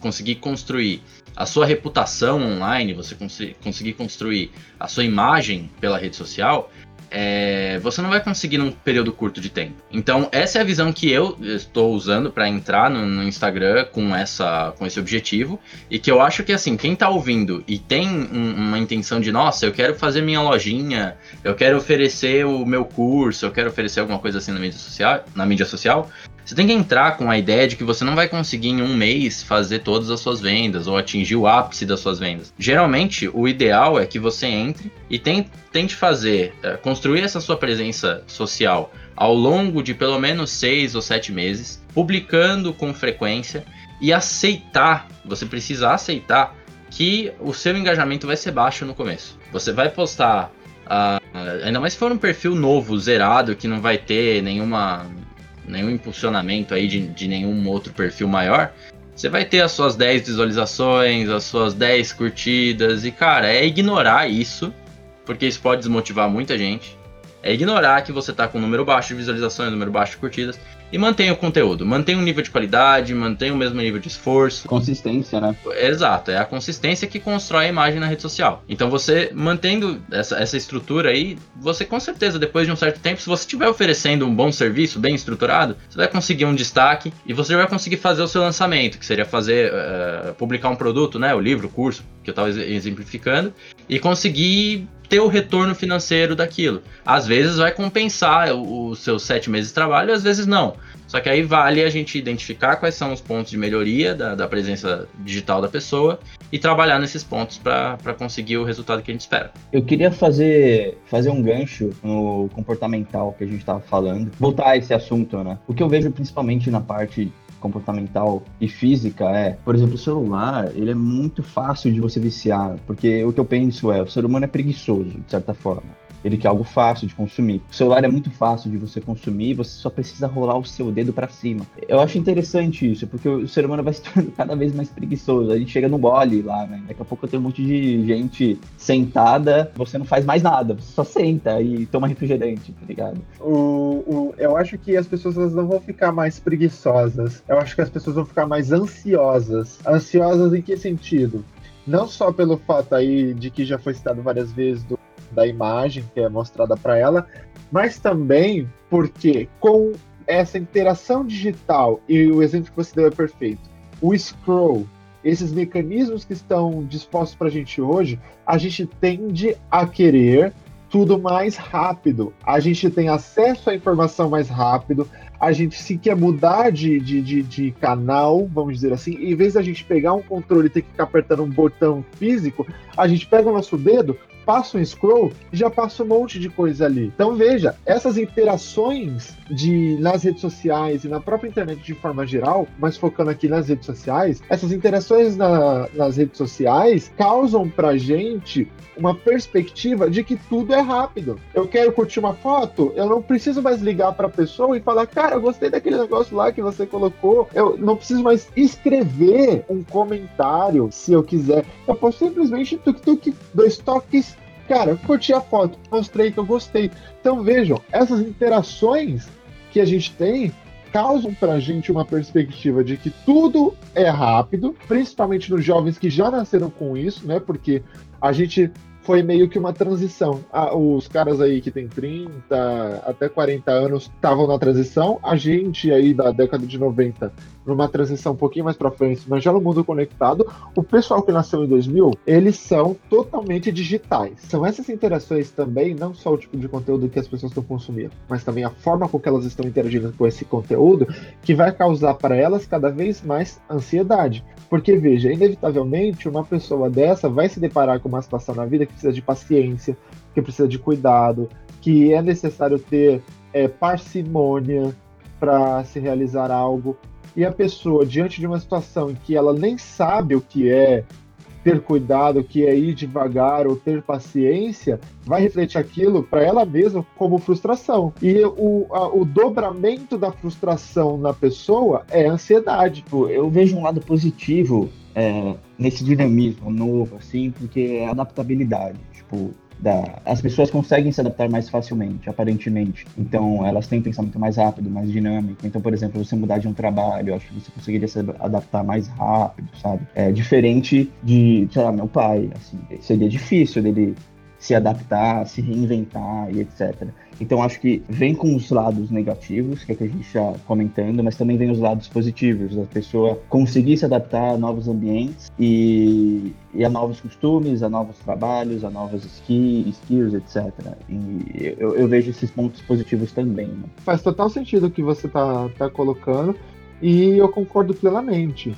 conseguir, construir a sua reputação online, você conseguir construir a sua imagem pela rede social, é, você não vai conseguir num período curto de tempo. Então, essa é a visão que eu estou usando para entrar no, no Instagram com, essa, com esse objetivo. E que eu acho que, assim, quem tá ouvindo e tem um- uma intenção de, nossa, eu quero fazer minha lojinha, eu quero oferecer o meu curso, eu quero oferecer alguma coisa assim na mídia social, na mídia social você tem que entrar com a ideia de que você não vai conseguir em um mês fazer todas as suas vendas ou atingir o ápice das suas vendas. Geralmente, o ideal é que você entre e ten- tente fazer, eh, construir essa sua presença social ao longo de pelo menos seis ou sete meses, publicando com frequência e aceitar, você precisa aceitar que o seu engajamento vai ser baixo no começo. Você vai postar, ah, ainda mais se for um perfil novo, zerado, que não vai ter nenhuma nenhum impulsionamento aí de, de nenhum outro perfil maior, você vai ter as suas 10 visualizações, as suas 10 curtidas, e cara, é ignorar isso, porque isso pode desmotivar muita gente. É ignorar que você tá com um número baixo de visualizações, um número baixo de curtidas, e mantenha o conteúdo, mantenha um nível de qualidade, mantenha o mesmo nível de esforço. Consistência, né? Exato, é a consistência que constrói a imagem na rede social. Então você mantendo essa, essa estrutura aí, você com certeza, depois de um certo tempo, se você estiver oferecendo um bom serviço, bem estruturado, você vai conseguir um destaque e você vai conseguir fazer o seu lançamento, que seria fazer, eh, publicar um produto, né? O livro, o curso, que eu estava exemplificando, e conseguir ter o retorno financeiro daquilo. Às vezes vai compensar os seus sete meses de trabalho, às vezes não. Só que aí vale a gente identificar quais são os pontos de melhoria da, da presença digital da pessoa e trabalhar nesses pontos para conseguir o resultado que a gente espera. Eu queria fazer, fazer um gancho no comportamental que a gente estava falando, voltar a esse assunto, né? O que eu vejo principalmente na parte comportamental e física é, por exemplo, o celular, ele é muito fácil de você viciar, porque o que eu penso é, o ser humano é preguiçoso, de certa forma. Ele quer algo fácil de consumir. O celular é muito fácil de você consumir, você só precisa rolar o seu dedo para cima. Eu acho interessante isso, porque o ser humano vai se tornando cada vez mais preguiçoso. A gente chega no bole lá, né? Daqui a pouco tem um monte de gente sentada, você não faz mais nada, você só senta e toma refrigerante, tá ligado? O, o, eu acho que as pessoas não vão ficar mais preguiçosas. Eu acho que as pessoas vão ficar mais ansiosas. Ansiosas em que sentido? Não só pelo fato aí de que já foi citado várias vezes do da imagem que é mostrada para ela, mas também porque com essa interação digital, e o exemplo que você deu é perfeito, o scroll, esses mecanismos que estão dispostos para a gente hoje, a gente tende a querer tudo mais rápido. A gente tem acesso à informação mais rápido. A gente se quer mudar de, de, de, de, canal, vamos dizer assim, em vez da gente pegar um controle e ter que ficar apertando um botão físico, a gente pega o nosso dedo, passa um scroll e já passa um monte de coisa ali. Então veja, essas interações de nas redes sociais e na própria internet de forma geral, mas focando aqui nas redes sociais, essas interações na, nas redes sociais causam pra gente uma perspectiva de que tudo é rápido. Eu quero curtir uma foto, eu não preciso mais ligar para a pessoa e falar, cara, eu gostei daquele negócio lá que você colocou. Eu não preciso mais escrever um comentário se eu quiser. Eu posso simplesmente tuk tuk dois toques cara, curti a foto, mostrei que eu gostei. Então vejam, essas interações que a gente tem causam pra gente uma perspectiva de que tudo é rápido, principalmente nos jovens que já nasceram com isso, né? Porque a gente foi meio que uma transição. Os caras aí que tem 30 até 40 anos estavam na transição, a gente aí da década de 90 numa transição um pouquinho mais para frente, mas já no mundo conectado, o pessoal que nasceu em 2000, eles são totalmente digitais. São essas interações também, não só o tipo de conteúdo que as pessoas estão consumindo, mas também a forma com que elas estão interagindo com esse conteúdo, que vai causar para elas cada vez mais ansiedade. Porque, veja, inevitavelmente, uma pessoa dessa vai se deparar com uma situação na vida que precisa de paciência, que precisa de cuidado, que é necessário ter é, parcimônia para se realizar algo. E a pessoa, diante de uma situação em que ela nem sabe o que é ter cuidado, que é ir devagar ou ter paciência, vai refletir aquilo para ela mesma como frustração. E o, a, o dobramento da frustração na pessoa é ansiedade. Tipo, eu vejo um lado positivo é, nesse dinamismo novo, assim, porque é adaptabilidade. Tipo, da, as pessoas conseguem se adaptar mais facilmente, aparentemente. Então, elas têm pensamento mais rápido, mais dinâmico. Então, por exemplo, você mudar de um trabalho, acho que você conseguiria se adaptar mais rápido, sabe? É diferente de, sei lá, meu pai, assim, seria difícil dele se adaptar, se reinventar e etc. Então acho que vem com os lados negativos, que é que a gente está comentando, mas também vem os lados positivos, da pessoa conseguir se adaptar a novos ambientes e, e a novos costumes, a novos trabalhos, a novas ski, skills, etc. E eu, eu, vejo esses pontos positivos também. Né? Faz total sentido o que você está tá colocando e eu concordo plenamente.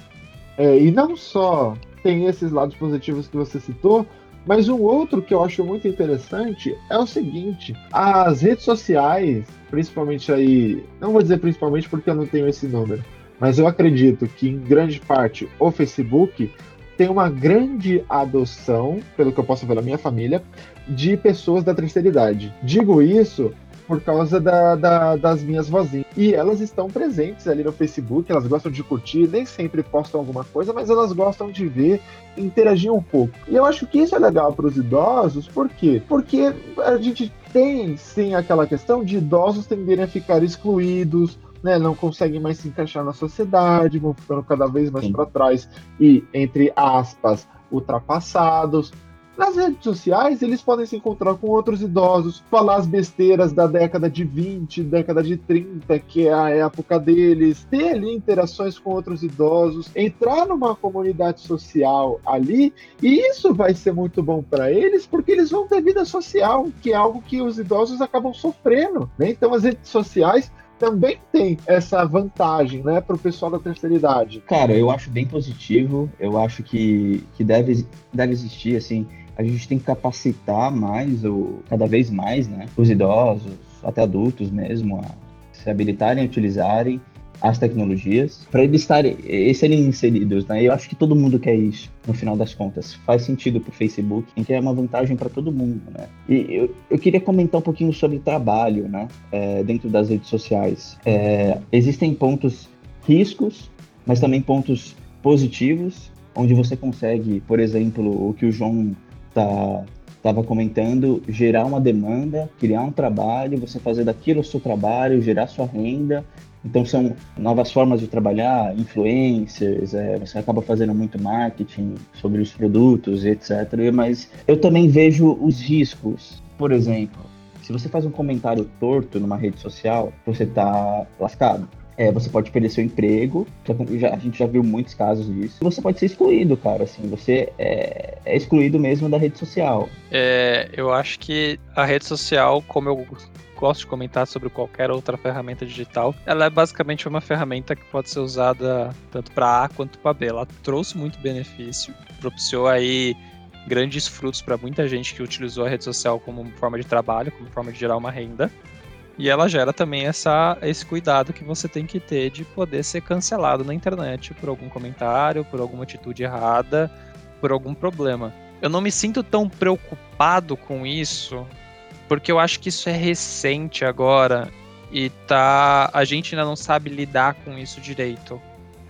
É, e não só tem esses lados positivos que você citou, mas um outro que eu acho muito interessante é o seguinte: as redes sociais, principalmente aí, não vou dizer principalmente porque eu não tenho esse número, mas eu acredito que em grande parte o Facebook tem uma grande adoção, pelo que eu posso ver na minha família, de pessoas da terceira idade. Digo isso por causa da, da, das minhas vozinhas. E elas estão presentes ali no Facebook, elas gostam de curtir, nem sempre postam alguma coisa, mas elas gostam de ver interagir um pouco. E eu acho que isso é legal para os idosos, por quê? Porque a gente tem sim aquela questão de idosos tenderem a ficar excluídos, né, não conseguem mais se encaixar na sociedade, vão ficando cada vez mais para trás e, entre aspas, ultrapassados. Nas redes sociais, eles podem se encontrar com outros idosos, falar as besteiras da década de 20, década de 30, que é a época deles, ter ali interações com outros idosos, entrar numa comunidade social ali, e isso vai ser muito bom para eles, porque eles vão ter vida social, que é algo que os idosos acabam sofrendo. Né? Então, as redes sociais também tem essa vantagem, né, para o pessoal da terceira idade. Cara, eu acho bem positivo. Eu acho que, que deve, deve existir, assim, a gente tem que capacitar mais, ou cada vez mais, né, os idosos, até adultos mesmo, a se habilitarem a utilizarem as tecnologias para eles estarem serem inseridos, né? Eu acho que todo mundo quer isso, no final das contas. Faz sentido para o Facebook, em que é uma vantagem para todo mundo, né? E eu, eu queria comentar um pouquinho sobre trabalho, né? É, dentro das redes sociais. É, existem pontos riscos, mas também pontos positivos, onde você consegue, por exemplo, o que o João tá estava comentando, gerar uma demanda, criar um trabalho, você fazer daquilo o seu trabalho, gerar sua renda então são novas formas de trabalhar, influencers, é, você acaba fazendo muito marketing sobre os produtos, etc. Mas eu também vejo os riscos. Por exemplo, se você faz um comentário torto numa rede social, você está lascado. É, você pode perder seu emprego, já, a gente já viu muitos casos disso. Você pode ser excluído, cara, assim, você é, é excluído mesmo da rede social. É, eu acho que a rede social, como eu gosto de comentar sobre qualquer outra ferramenta digital, ela é basicamente uma ferramenta que pode ser usada tanto para A quanto para B. Ela trouxe muito benefício, propiciou aí grandes frutos para muita gente que utilizou a rede social como forma de trabalho, como forma de gerar uma renda. E ela gera também essa, esse cuidado que você tem que ter de poder ser cancelado na internet por algum comentário, por alguma atitude errada, por algum problema. Eu não me sinto tão preocupado com isso, porque eu acho que isso é recente agora e tá a gente ainda não sabe lidar com isso direito.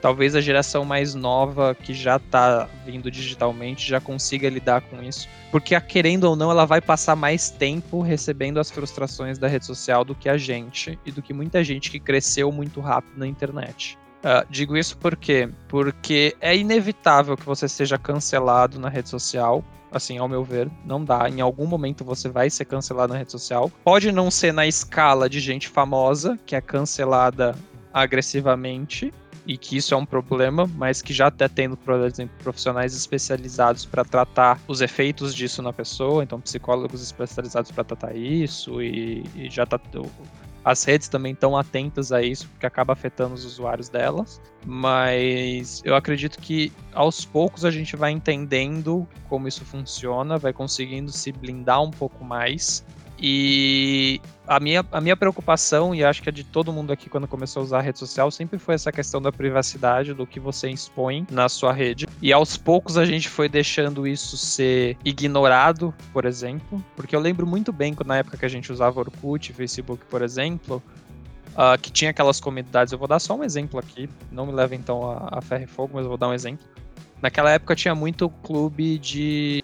Talvez a geração mais nova que já tá vindo digitalmente já consiga lidar com isso, porque querendo ou não, ela vai passar mais tempo recebendo as frustrações da rede social do que a gente e do que muita gente que cresceu muito rápido na internet. Uh, digo isso por quê? Porque é inevitável que você seja cancelado na rede social assim, ao meu ver, não dá. Em algum momento você vai ser cancelado na rede social. Pode não ser na escala de gente famosa, que é cancelada agressivamente, e que isso é um problema, mas que já está tendo, por exemplo, profissionais especializados para tratar os efeitos disso na pessoa, então psicólogos especializados para tratar isso, e, e já está as redes também estão atentas a isso, porque acaba afetando os usuários delas. Mas eu acredito que aos poucos a gente vai entendendo como isso funciona, vai conseguindo se blindar um pouco mais e a minha, a minha preocupação, e acho que a de todo mundo aqui quando começou a usar a rede social, sempre foi essa questão da privacidade, do que você expõe na sua rede. E aos poucos a gente foi deixando isso ser ignorado, por exemplo. Porque eu lembro muito bem que na época que a gente usava Orkut, Facebook, por exemplo, uh, que tinha aquelas comunidades. Eu vou dar só um exemplo aqui, não me leve então a, a ferro e fogo, mas eu vou dar um exemplo. Naquela época tinha muito clube de.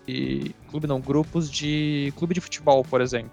Clube não, grupos de. Clube de futebol, por exemplo.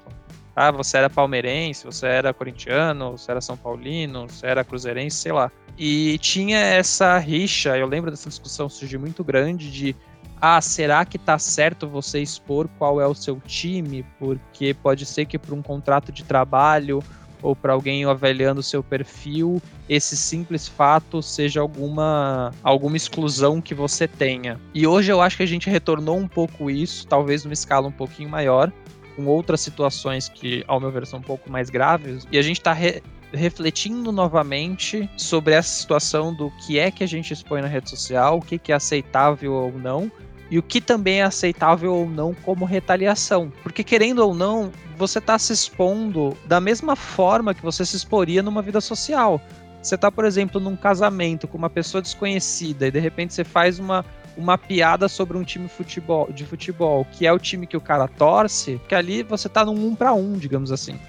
Ah, você era palmeirense, você era corintiano, você era São Paulino, você era cruzeirense, sei lá. E tinha essa rixa, eu lembro dessa discussão surgiu muito grande de ah, será que tá certo você expor qual é o seu time? Porque pode ser que por um contrato de trabalho ou para alguém avaliando o seu perfil, esse simples fato seja alguma, alguma exclusão que você tenha. E hoje eu acho que a gente retornou um pouco isso, talvez numa escala um pouquinho maior, com outras situações que, ao meu ver, são um pouco mais graves, e a gente está re refletindo novamente sobre essa situação do que é que a gente expõe na rede social, o que, que é aceitável ou não, e o que também é aceitável ou não como retaliação. Porque, querendo ou não, você está se expondo da mesma forma que você se exporia numa vida social. Você está, por exemplo, num casamento com uma pessoa desconhecida e de repente você faz uma, uma piada sobre um time futebol, de futebol, que é o time que o cara torce, que ali você está num um para um, digamos assim.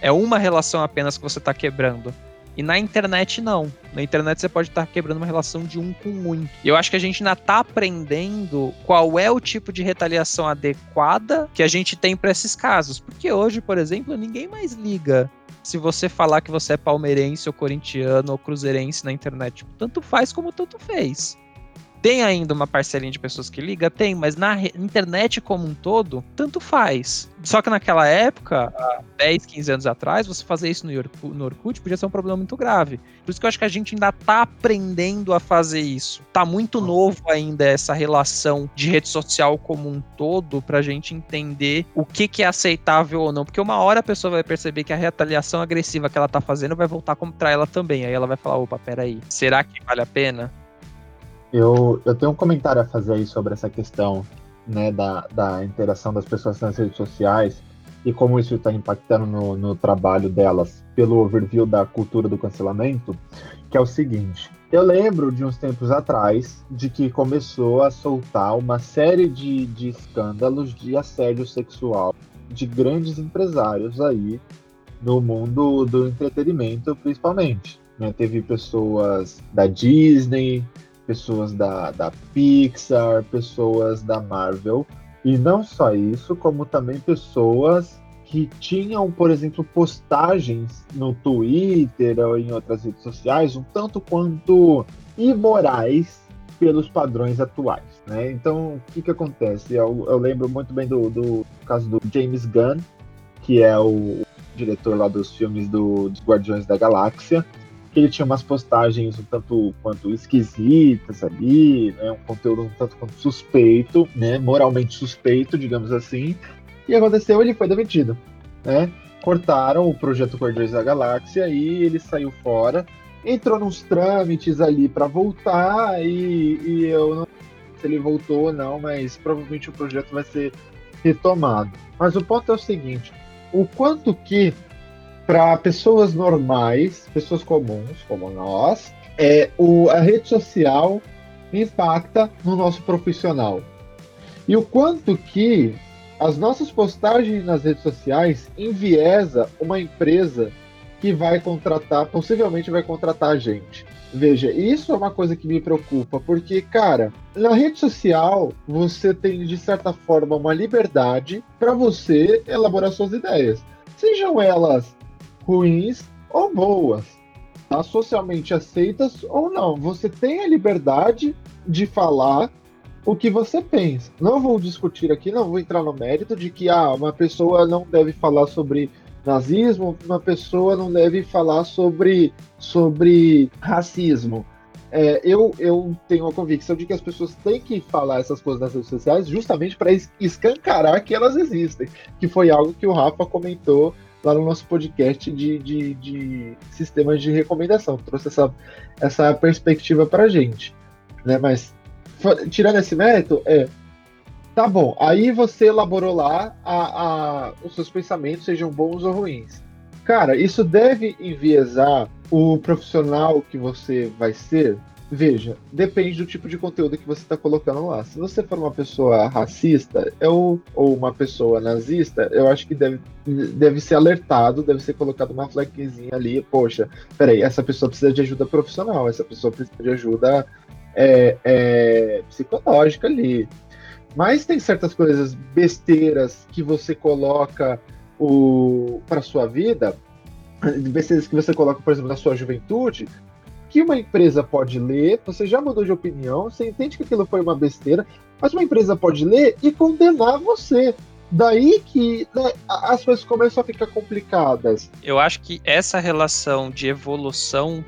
É uma relação apenas que você está quebrando. E na internet, não. Na internet você pode estar quebrando uma relação de um com um. E eu acho que a gente ainda está aprendendo qual é o tipo de retaliação adequada que a gente tem para esses casos. Porque hoje, por exemplo, ninguém mais liga se você falar que você é palmeirense ou corintiano ou cruzeirense na internet. Tanto faz como tanto fez. Tem ainda uma parcelinha de pessoas que liga? Tem, mas na internet como um todo, tanto faz. Só que naquela época, há 10, 15 anos atrás, você fazer isso no no Orkut podia ser um problema muito grave. Por isso que eu acho que a gente ainda tá aprendendo a fazer isso. Tá muito novo ainda essa relação de rede social como um todo pra gente entender o que, que é aceitável ou não. Porque uma hora a pessoa vai perceber que a retaliação agressiva que ela tá fazendo vai voltar contra ela também. Aí ela vai falar, opa, peraí, será que vale a pena? Eu, eu tenho um comentário a fazer aí sobre essa questão né, da, da interação das pessoas nas redes sociais e como isso está impactando no, no trabalho delas pelo overview da cultura do cancelamento, que é o seguinte. Eu lembro de uns tempos atrás de que começou a soltar uma série de, de escândalos de assédio sexual de grandes empresários aí no mundo do entretenimento, principalmente. Né? Teve pessoas da Disney, pessoas da, da Pixar, pessoas da Marvel. E não só isso, como também pessoas que tinham, por exemplo, postagens no Twitter ou em outras redes sociais um tanto quanto imorais pelos padrões atuais. Né? Então, o que, que acontece? Eu, eu lembro muito bem do, do, caso do James Gunn, que é o diretor lá dos filmes do, dos Guardiões da Galáxia, que ele tinha umas postagens um tanto quanto esquisitas ali, né, um conteúdo um tanto quanto suspeito, né, moralmente suspeito, digamos assim. E aconteceu, ele foi demitido, né? Cortaram o projeto Guardiões da Galáxia e ele saiu fora, entrou nos trâmites ali para voltar e, e eu não sei se ele voltou ou não, mas provavelmente o projeto vai ser retomado. Mas o ponto é o seguinte: o quanto que para pessoas normais, pessoas comuns como nós, é, o, a rede social impacta no nosso profissional. E o quanto que as nossas postagens nas redes sociais enviesa uma empresa que vai contratar, possivelmente vai contratar a gente. Veja, isso é uma coisa que me preocupa, porque, cara, na rede social você tem, de certa forma, uma liberdade para você elaborar suas ideias. Sejam elas ruins ou boas, tá? socialmente aceitas ou não. Você tem a liberdade de falar o que você pensa. Não vou discutir aqui, não vou entrar no mérito de que ah, uma pessoa não deve falar sobre nazismo, uma pessoa não deve falar sobre, sobre racismo. É, eu, eu tenho a convicção de que as pessoas têm que falar essas coisas nas redes sociais justamente para escancarar que elas existem, que foi algo que o Rafa comentou lá no nosso podcast de, de, de sistemas de recomendação. Trouxe essa, essa perspectiva para gente. Né? Mas, tirando esse mérito, é. Tá bom, aí você elaborou lá a, a, os seus pensamentos, sejam bons ou ruins. Cara, isso deve enviesar o profissional que você vai ser Veja, depende do tipo de conteúdo que você está colocando lá. Se você for uma pessoa racista eu, ou uma pessoa nazista, eu acho que deve, deve ser alertado, deve ser colocado uma flagzinha ali. Poxa, peraí, essa pessoa precisa de ajuda profissional, essa pessoa precisa de ajuda é, é, psicológica ali. Mas tem certas coisas besteiras que você coloca para sua vida, besteiras que você coloca, por exemplo, na sua juventude, que uma empresa pode ler, você já mudou de opinião, você entende que aquilo foi uma besteira, mas uma empresa pode ler e condenar você. Daí que né, as coisas começam a ficar complicadas. Eu acho que essa relação de evolução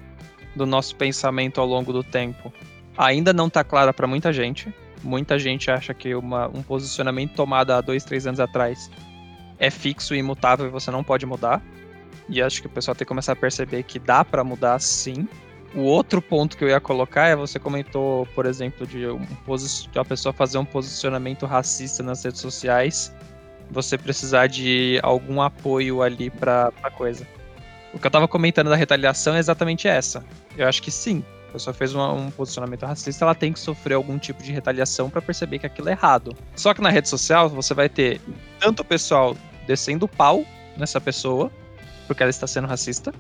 do nosso pensamento ao longo do tempo ainda não está clara para muita gente. Muita gente acha que uma, um posicionamento tomado há dois, três anos atrás é fixo e imutável e você não pode mudar. E acho que o pessoal tem que começar a perceber que dá para mudar sim. O outro ponto que eu ia colocar é você comentou, por exemplo, de, um de uma pessoa fazer um posicionamento racista nas redes sociais, você precisar de algum apoio ali para a coisa. O que eu tava comentando da retaliação é exatamente essa. Eu acho que sim. A pessoa fez uma, um posicionamento racista, ela tem que sofrer algum tipo de retaliação para perceber que aquilo é errado. Só que na rede social você vai ter tanto o pessoal descendo o pau nessa pessoa, porque ela está sendo racista,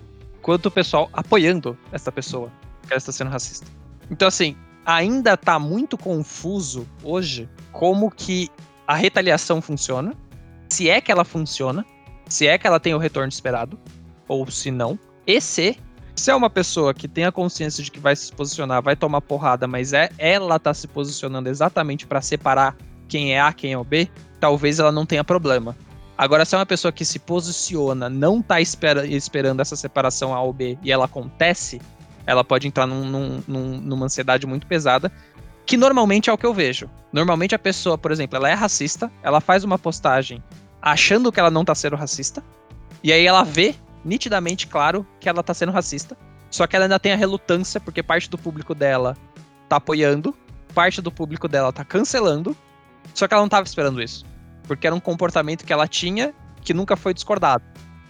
quanto o pessoal apoiando essa pessoa que ela está sendo racista. Então, assim, ainda está muito confuso hoje como que a retaliação funciona, se é que ela funciona, se é que ela tem o retorno esperado, ou se não, e se, se é uma pessoa que tem a consciência de que vai se posicionar, vai tomar porrada, mas é ela tá se posicionando exatamente para separar quem é A, quem é o B, talvez ela não tenha problema. Agora, se é uma pessoa que se posiciona, não tá espera, esperando essa separação A ou B e ela acontece, ela pode entrar num, num, num, numa ansiedade muito pesada, que normalmente é o que eu vejo. Normalmente a pessoa, por exemplo, ela é racista, ela faz uma postagem achando que ela não tá sendo racista, e aí ela vê nitidamente claro que ela tá sendo racista, só que ela ainda tem a relutância, porque parte do público dela tá apoiando, parte do público dela tá cancelando, só que ela não tava esperando isso. Porque era um comportamento que ela tinha que nunca foi discordado.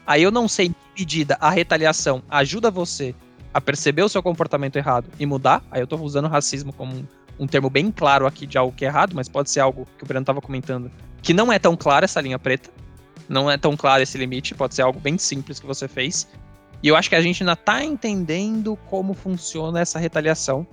Aí eu não sei em que medida a retaliação ajuda você a perceber o seu comportamento errado e mudar. Aí eu tô usando racismo como um, um termo bem claro aqui de algo que é errado, mas pode ser algo que o Breno tava comentando, que não é tão claro essa linha preta. Não é tão claro esse limite, pode ser algo bem simples que você fez. E eu acho que a gente ainda tá entendendo como funciona essa retaliação.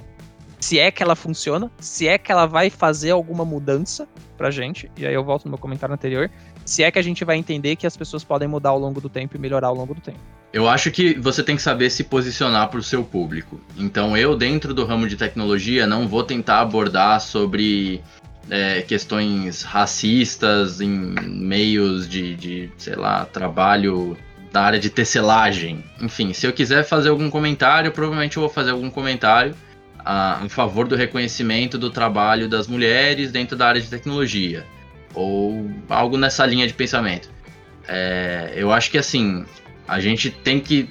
Se é que ela funciona, se é que ela vai fazer alguma mudança pra gente. E aí eu volto no meu comentário anterior. Se é que a gente vai entender que as pessoas podem mudar ao longo do tempo e melhorar ao longo do tempo. Eu acho que você tem que saber se posicionar para o seu público. Então, eu, dentro do ramo de tecnologia, não vou tentar abordar sobre é, questões racistas em meios de, de, sei lá, trabalho da área de tecelagem. Enfim, se eu quiser fazer algum comentário, provavelmente eu vou fazer algum comentário a, em favor do reconhecimento do trabalho das mulheres dentro da área de tecnologia. Ou algo nessa linha de pensamento. É, eu acho que assim, a gente tem que.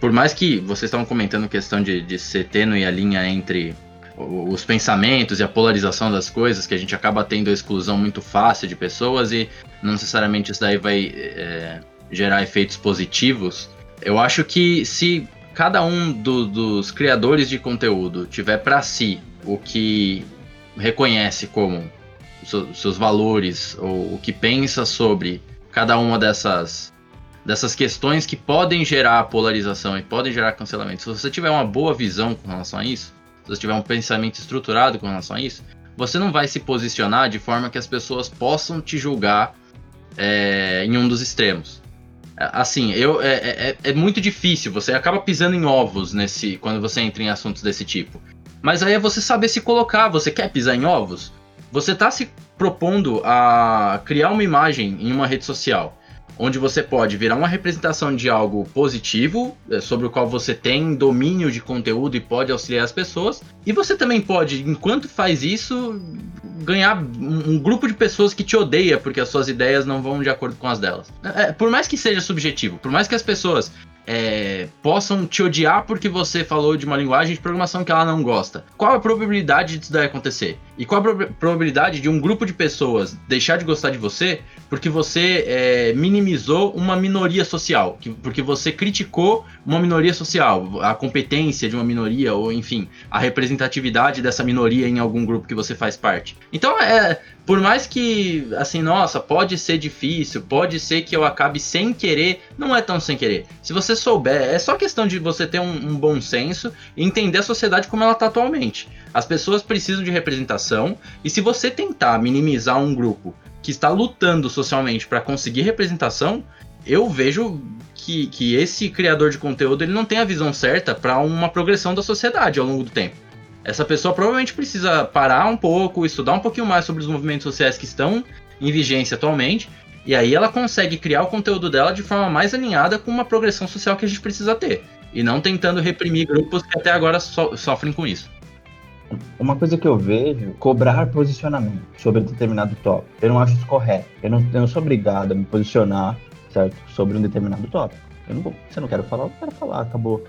Por mais que vocês estavam comentando questão de, de ser tênue a linha entre os pensamentos e a polarização das coisas, que a gente acaba tendo a exclusão muito fácil de pessoas e não necessariamente isso daí vai é, gerar efeitos positivos. Eu acho que se cada um do, dos criadores de conteúdo tiver para si o que reconhece como seus valores ou o que pensa sobre cada uma dessas dessas questões que podem gerar polarização e podem gerar cancelamento. Se você tiver uma boa visão com relação a isso, se você tiver um pensamento estruturado com relação a isso, você não vai se posicionar de forma que as pessoas possam te julgar é, em um dos extremos. É, assim, eu, é, é, é, muito difícil, você acaba pisando em ovos nesse quando você entra em assuntos desse tipo. Mas aí é você saber se colocar, você quer pisar em ovos? Você está se propondo a criar uma imagem em uma rede social onde você pode virar uma representação de algo positivo, é, sobre o qual você tem domínio de conteúdo e pode auxiliar as pessoas, e você também pode, enquanto faz isso, ganhar um grupo de pessoas que te odeia porque as suas ideias não vão de acordo com as delas. É, por mais que seja subjetivo, por mais que as pessoas é, possam te odiar porque você falou de uma linguagem de programação que ela não gosta. Qual a probabilidade disso daí acontecer? E qual a probabilidade de um grupo de pessoas deixar de gostar de você porque você é, minimizou uma minoria social? Que, porque você criticou uma minoria social, a competência de uma minoria, ou enfim, a representatividade dessa minoria em algum grupo que você faz parte. Então, é, por mais que, assim, nossa, pode ser difícil, pode ser que eu acabe sem querer, não é tão sem querer. Se você souber, é só questão de você ter um, um bom senso e entender a sociedade como ela está atualmente. As pessoas precisam de representação e se você tentar minimizar um grupo que está lutando socialmente para conseguir representação, eu vejo que, que esse criador de conteúdo ele não tem a visão certa para uma progressão da sociedade ao longo do tempo. Essa pessoa provavelmente precisa parar um pouco, estudar um pouquinho mais sobre os movimentos sociais que estão em vigência atualmente, e aí ela consegue criar o conteúdo dela de forma mais alinhada com uma progressão social que a gente precisa ter, e não tentando reprimir grupos que até agora so sofrem com isso. Uma coisa que eu vejo, cobrar posicionamento sobre determinado tópico. Eu não acho isso correto. Eu não, eu não sou obrigado a me posicionar, certo? Sobre um determinado tópico. Eu não vou, se eu não quero falar, eu quero falar, acabou.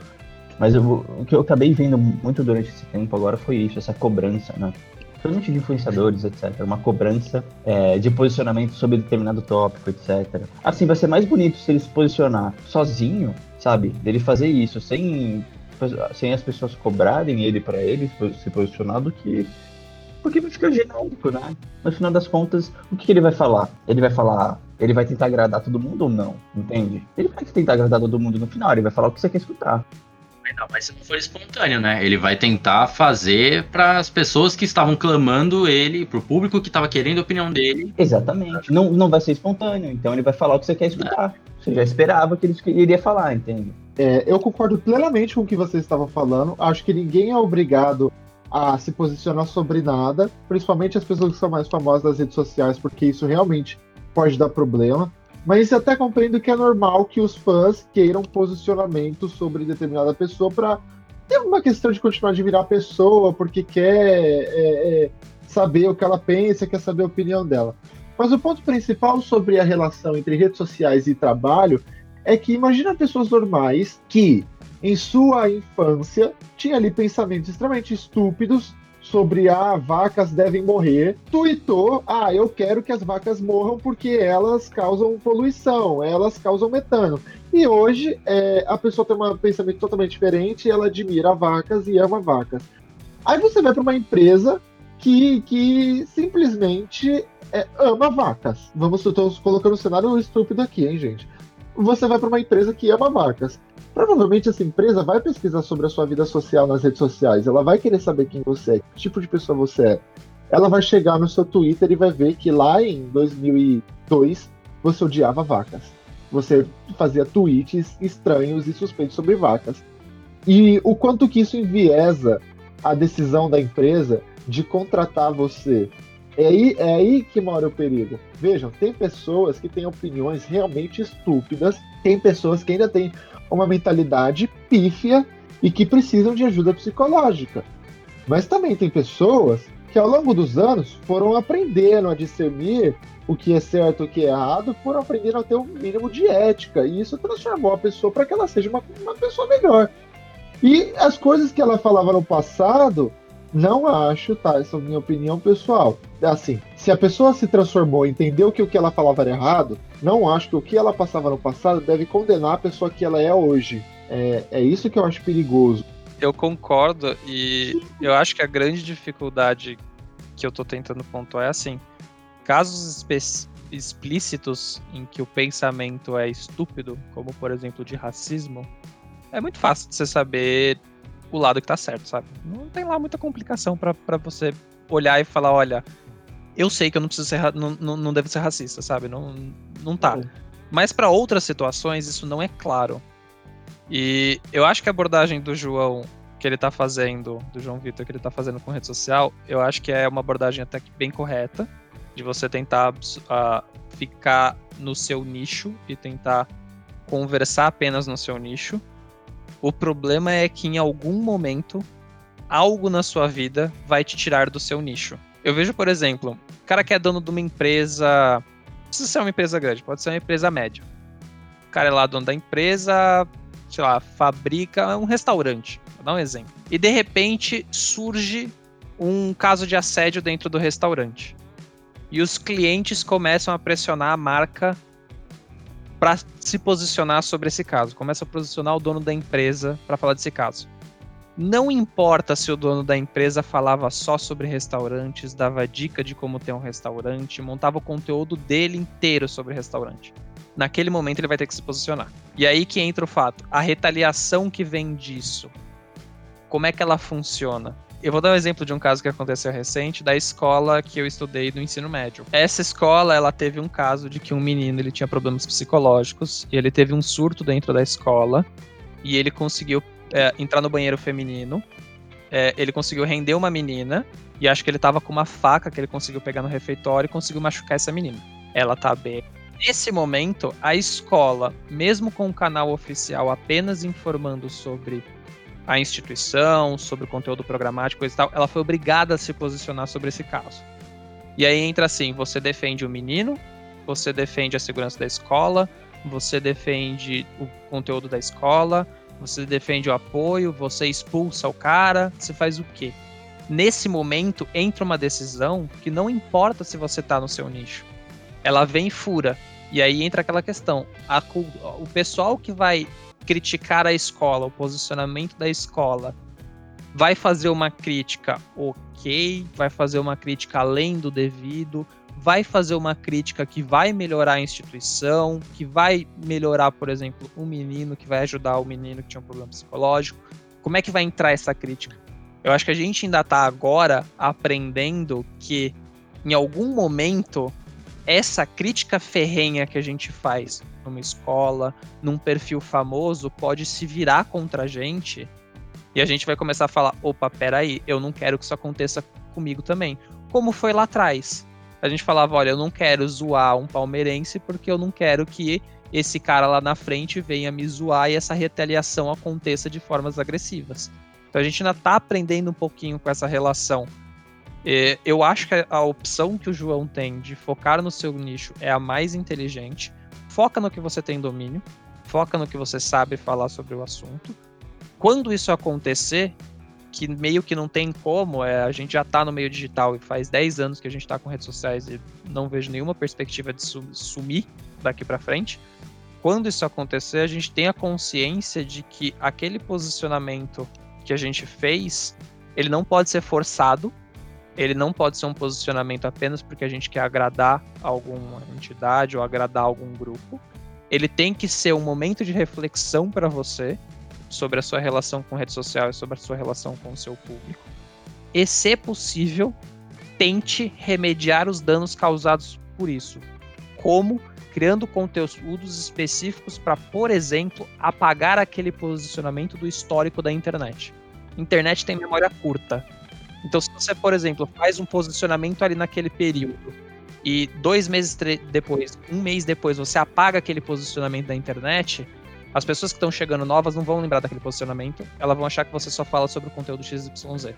Mas eu, o que eu acabei vendo muito durante esse tempo agora foi isso, essa cobrança, né? Principalmente de influenciadores, etc. Uma cobrança é, de posicionamento sobre determinado tópico, etc. Assim, vai ser mais bonito se ele se posicionar sozinho, sabe? Dele fazer isso, sem sem as pessoas cobrarem ele para ele se posicionar do que porque vai ficar genérico, né? No final das contas, o que, ele vai falar? Ele vai falar, ele vai tentar agradar todo mundo ou não? Entende? Ele vai tentar agradar todo mundo no final, ele vai falar o que você quer escutar. Não, mas se não for espontâneo, né? Ele vai tentar fazer para as pessoas que estavam clamando ele, pro público que estava querendo a opinião dele. Exatamente. Não, não vai ser espontâneo, então ele vai falar o que você quer escutar. É. Você já esperava que ele iria falar, entende? É, eu concordo plenamente com o que vocês estavam falando. Acho que ninguém é obrigado a se posicionar sobre nada, principalmente as pessoas que são mais famosas nas redes sociais, porque isso realmente pode dar problema. Mas até compreendo que é normal que os fãs queiram posicionamento sobre determinada pessoa para ter uma questão de continuar a admirar a pessoa, porque quer é, é, saber o que ela pensa, quer saber a opinião dela. Mas o ponto principal sobre a relação entre redes sociais e trabalho é que imagina pessoas normais que, em sua infância, tinham ali pensamentos extremamente estúpidos sobre ah, vacas devem morrer, tuitou, ah, eu quero que as vacas morram porque elas causam poluição, elas causam metano. E hoje é, a pessoa tem um pensamento totalmente diferente, ela admira vacas e ama vacas. Aí você vai para uma empresa que, que simplesmente é, ama vacas. Vamos, tô colocando um cenário estúpido aqui, hein, gente? Você vai para uma empresa que ama vacas. Provavelmente essa empresa vai pesquisar sobre a sua vida social nas redes sociais. Ela vai querer saber quem você é, que tipo de pessoa você é. Ela vai chegar no seu Twitter e vai ver que lá em 2002 você odiava vacas. Você fazia tweets estranhos e suspeitos sobre vacas. E o quanto que isso enviesa a decisão da empresa de contratar você é aí, é aí que mora o perigo. Vejam, tem pessoas que têm opiniões realmente estúpidas, tem pessoas que ainda têm uma mentalidade pífia e que precisam de ajuda psicológica. Mas também tem pessoas que ao longo dos anos foram aprendendo a discernir o que é certo e o que é errado, foram aprendendo a ter um mínimo de ética, e isso transformou a pessoa para que ela seja uma, uma pessoa melhor. E as coisas que ela falava no passado não acho, tá? Essa é a minha opinião pessoal. Assim, se a pessoa se transformou, entendeu que o que ela falava era errado, não acho que o que ela passava no passado deve condenar a pessoa que ela é hoje. É, é isso que eu acho perigoso. Eu concordo e eu acho que a grande dificuldade que eu tô tentando pontuar é assim: casos explícitos em que o pensamento é estúpido, como por exemplo de racismo, é muito fácil de você saber o lado que tá certo, sabe? Não tem lá muita complicação para você olhar e falar, olha, eu sei que eu não preciso ser, não, não, não devo ser racista, sabe? Não, não tá. Uhum. Mas para outras situações isso não é claro. E eu acho que a abordagem do João que ele tá fazendo, do João Vitor que ele tá fazendo com rede social, eu acho que é uma abordagem até que bem correta, de você tentar uh, ficar no seu nicho e tentar conversar apenas no seu nicho. O problema é que em algum momento algo na sua vida vai te tirar do seu nicho. Eu vejo, por exemplo, o cara que é dono de uma empresa. Não precisa ser uma empresa grande, pode ser uma empresa média. O cara é lá dono da empresa, sei lá, fabrica um restaurante. Vou dar um exemplo. E de repente surge um caso de assédio dentro do restaurante. E os clientes começam a pressionar a marca para se posicionar sobre esse caso. Começa a posicionar o dono da empresa para falar desse caso. Não importa se o dono da empresa falava só sobre restaurantes, dava dica de como ter um restaurante, montava o conteúdo dele inteiro sobre restaurante. Naquele momento ele vai ter que se posicionar. E aí que entra o fato, a retaliação que vem disso. Como é que ela funciona? Eu vou dar um exemplo de um caso que aconteceu recente da escola que eu estudei no ensino médio. Essa escola, ela teve um caso de que um menino ele tinha problemas psicológicos e ele teve um surto dentro da escola e ele conseguiu é, entrar no banheiro feminino. É, ele conseguiu render uma menina e acho que ele tava com uma faca que ele conseguiu pegar no refeitório e conseguiu machucar essa menina. Ela tá bem. Nesse momento, a escola, mesmo com o canal oficial apenas informando sobre a instituição, sobre o conteúdo programático e tal, ela foi obrigada a se posicionar sobre esse caso. E aí entra assim: você defende o menino, você defende a segurança da escola, você defende o conteúdo da escola, você defende o apoio, você expulsa o cara, você faz o quê? Nesse momento entra uma decisão que não importa se você tá no seu nicho. Ela vem e fura. E aí entra aquela questão: a, o pessoal que vai criticar a escola, o posicionamento da escola, vai fazer uma crítica ok, vai fazer uma crítica além do devido, vai fazer uma crítica que vai melhorar a instituição, que vai melhorar, por exemplo, um menino, que vai ajudar o menino que tinha um problema psicológico. Como é que vai entrar essa crítica? Eu acho que a gente ainda está agora aprendendo que em algum momento essa crítica ferrenha que a gente faz numa escola, num perfil famoso, pode se virar contra a gente e a gente vai começar a falar: opa, peraí, eu não quero que isso aconteça comigo também. Como foi lá atrás. A gente falava: olha, eu não quero zoar um palmeirense porque eu não quero que esse cara lá na frente venha me zoar e essa retaliação aconteça de formas agressivas. Então a gente ainda está aprendendo um pouquinho com essa relação. Eu acho que a opção que o João tem de focar no seu nicho é a mais inteligente. Foca no que você tem domínio, foca no que você sabe falar sobre o assunto. Quando isso acontecer, que meio que não tem como, é, a gente já está no meio digital e faz 10 anos que a gente está com redes sociais e não vejo nenhuma perspectiva de sumir daqui para frente. Quando isso acontecer, a gente tem a consciência de que aquele posicionamento que a gente fez, ele não pode ser forçado, ele não pode ser um posicionamento apenas porque a gente quer agradar alguma entidade ou agradar algum grupo. Ele tem que ser um momento de reflexão para você sobre a sua relação com rede social e sobre a sua relação com o seu público. E, se possível, tente remediar os danos causados por isso. Como? Criando conteúdos específicos para, por exemplo, apagar aquele posicionamento do histórico da internet. Internet tem memória curta. Então, se você, por exemplo, faz um posicionamento ali naquele período e dois meses depois, um mês depois, você apaga aquele posicionamento da internet, as pessoas que estão chegando novas não vão lembrar daquele posicionamento, elas vão achar que você só fala sobre o conteúdo XYZ.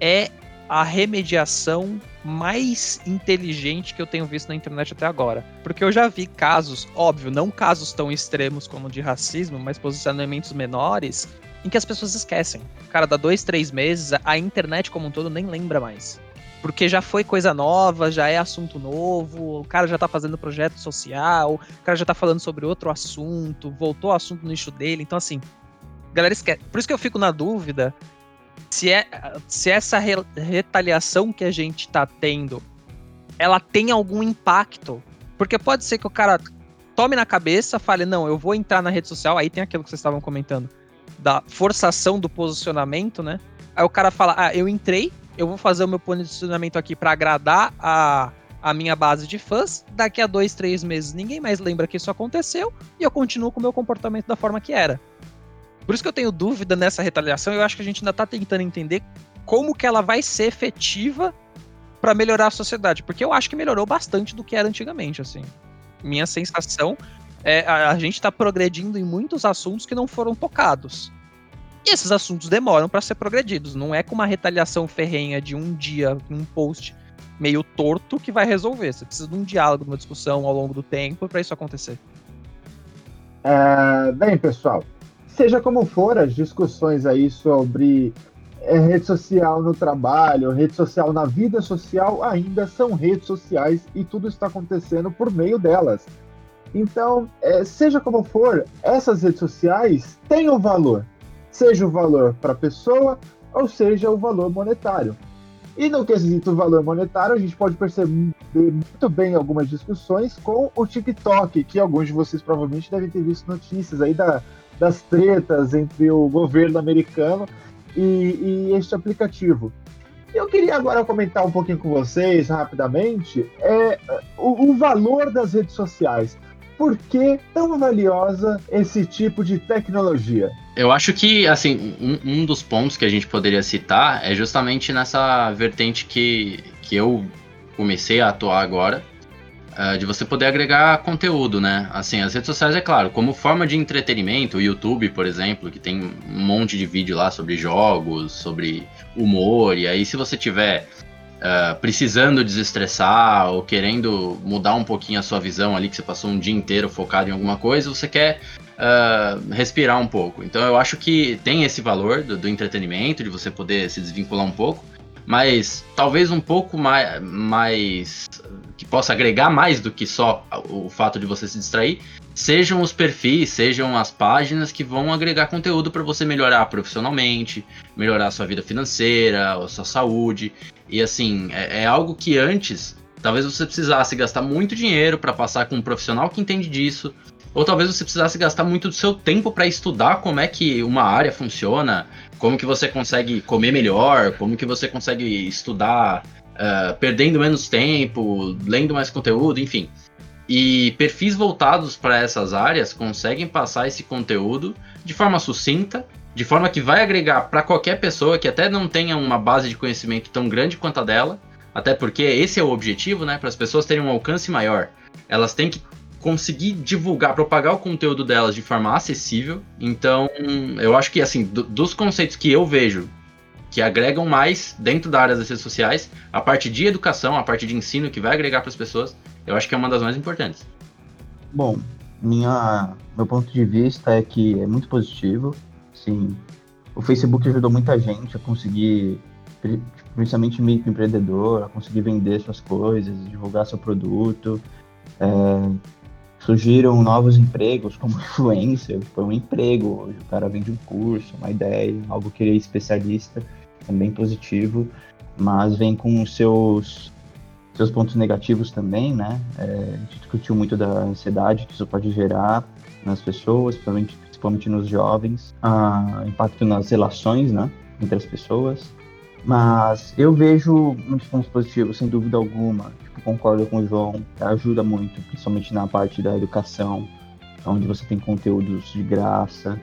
É a remediação mais inteligente que eu tenho visto na internet até agora. Porque eu já vi casos, óbvio, não casos tão extremos como de racismo, mas posicionamentos menores, em que as pessoas esquecem. Cara, dá dois, três meses, a internet como um todo nem lembra mais. Porque já foi coisa nova, já é assunto novo, o cara já tá fazendo projeto social, o cara já tá falando sobre outro assunto, voltou ao assunto no nicho dele. Então, assim, galera esquece. Por isso que eu fico na dúvida se, é, se essa re retaliação que a gente tá tendo, ela tem algum impacto. Porque pode ser que o cara tome na cabeça, fale, não, eu vou entrar na rede social, aí tem aquilo que vocês estavam comentando da forçação do posicionamento, né? Aí o cara fala: Ah, eu entrei, eu vou fazer o meu posicionamento aqui para agradar a, a minha base de fãs. Daqui a dois, três meses ninguém mais lembra que isso aconteceu e eu continuo com o meu comportamento da forma que era. Por isso que eu tenho dúvida nessa retaliação. Eu acho que a gente ainda tá tentando entender como que ela vai ser efetiva para melhorar a sociedade, porque eu acho que melhorou bastante do que era antigamente, assim. Minha sensação é, a, a gente está progredindo em muitos assuntos que não foram tocados. E esses assuntos demoram para ser progredidos. Não é com uma retaliação ferrenha de um dia, um post meio torto que vai resolver. Você precisa de um diálogo, de uma discussão ao longo do tempo para isso acontecer. É, bem, pessoal, seja como for, as discussões aí sobre é, rede social no trabalho, rede social na vida social, ainda são redes sociais e tudo está acontecendo por meio delas. Então, é, seja como for, essas redes sociais têm um valor, seja o valor para a pessoa ou seja o valor monetário. E no quesito valor monetário, a gente pode perceber muito bem algumas discussões com o TikTok, que alguns de vocês provavelmente devem ter visto notícias aí da, das tretas entre o governo americano e, e este aplicativo. Eu queria agora comentar um pouquinho com vocês rapidamente é, o, o valor das redes sociais por que tão valiosa esse tipo de tecnologia? Eu acho que, assim, um, um, dos pontos que a gente poderia citar é justamente nessa vertente que, que eu comecei a atuar agora, uh, de você poder agregar conteúdo, né? Assim, as redes sociais, é claro, como forma de entretenimento, o YouTube, por exemplo, que tem um monte de vídeo lá sobre jogos, sobre humor, e aí se você tiver uh, precisando desestressar ou querendo mudar um pouquinho a sua visão ali, que você passou um dia inteiro focado em alguma coisa, você quer uh, respirar um pouco. Então eu acho que tem esse valor do, do, entretenimento, de você poder se desvincular um pouco, mas talvez um pouco mais, mais que possa agregar mais do que só o fato de você se distrair, sejam os perfis, sejam as páginas que vão agregar conteúdo para você melhorar profissionalmente, melhorar sua vida financeira, a sua saúde. E assim, é, é algo que antes talvez você precisasse gastar muito dinheiro para passar com um profissional que entende disso, ou talvez você precisasse gastar muito do seu tempo para estudar como é que uma área funciona, como que você consegue comer melhor, como que você consegue estudar uh, perdendo menos tempo, lendo mais conteúdo, enfim. E perfis voltados para essas áreas conseguem passar esse conteúdo de forma sucinta, de forma que vai agregar para qualquer pessoa que até não tenha uma base de conhecimento tão grande quanto a dela, até porque esse é o objetivo, né? Para as pessoas terem um alcance maior. Elas têm que conseguir divulgar, propagar o conteúdo delas de forma acessível. Então, eu acho que, assim, do, dos conceitos que eu vejo que agregam mais dentro da área das redes sociais, a parte de educação, a parte de ensino que vai agregar para as pessoas, eu acho que é uma das mais importantes. Bom, minha, meu ponto de vista é que é muito positivo. Sim, o Facebook ajudou muita gente a conseguir, principalmente microempreendedor, a conseguir vender suas coisas, divulgar seu produto. É, surgiram novos empregos como influencer, foi um emprego. O cara vende um curso, uma ideia, algo que ele é especialista, também positivo, mas vem com seus seus pontos negativos também, né? É, a gente discutiu muito da ansiedade que isso pode gerar nas pessoas, principalmente, principalmente nos jovens, ah, impacto nas relações, né? Entre as pessoas. Mas eu vejo muitos pontos positivos, sem dúvida alguma concordo com o João, ajuda muito, principalmente na parte da educação, onde você tem conteúdos de graça,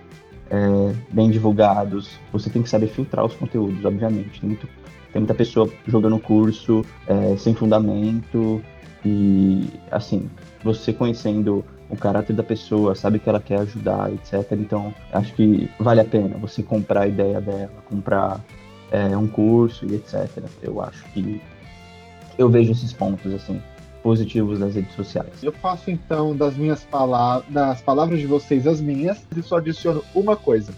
é, bem divulgados. Você tem que saber filtrar os conteúdos, obviamente. Tem, muito, tem muita pessoa jogando curso é, sem fundamento e, assim, você conhecendo o caráter da pessoa, sabe que ela quer ajudar, etc. Então, acho que vale a pena você comprar a ideia dela, comprar é, um curso e etc. Eu acho que eu vejo esses pontos assim positivos das redes sociais. Eu faço então das minhas palavras, das palavras de vocês as minhas e só adiciono uma coisa.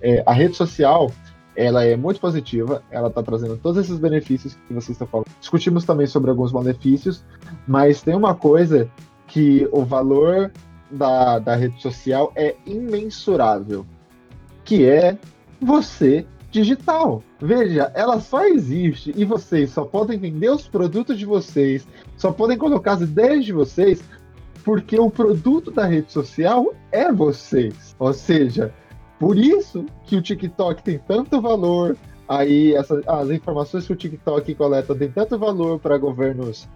É, a rede social ela é muito positiva, ela está trazendo todos esses benefícios que vocês estão falando. Discutimos também sobre alguns malefícios, mas tem uma coisa que o valor da, da rede social é imensurável, que é você digital. Veja, ela só existe e vocês só podem vender os produtos de vocês, só podem colocar as ideias de vocês, porque o produto da rede social é vocês. Ou seja, por isso que o TikTok tem tanto valor, aí essa, as informações que o TikTok coleta têm tanto valor para governos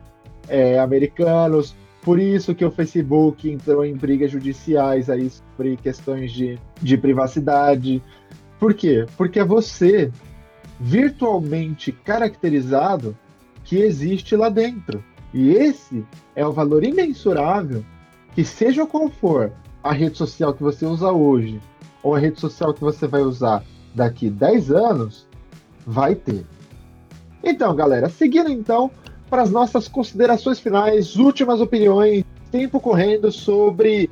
é, americanos, por isso que o Facebook entrou em brigas judiciais aí sobre questões de, de privacidade. Por quê? Porque é você virtualmente caracterizado que existe lá dentro. E esse é o valor imensurável que, seja qual for a rede social que você usa hoje, ou a rede social que você vai usar daqui 10 anos, vai ter. Então, galera, seguindo então para as nossas considerações finais, últimas opiniões, tempo correndo sobre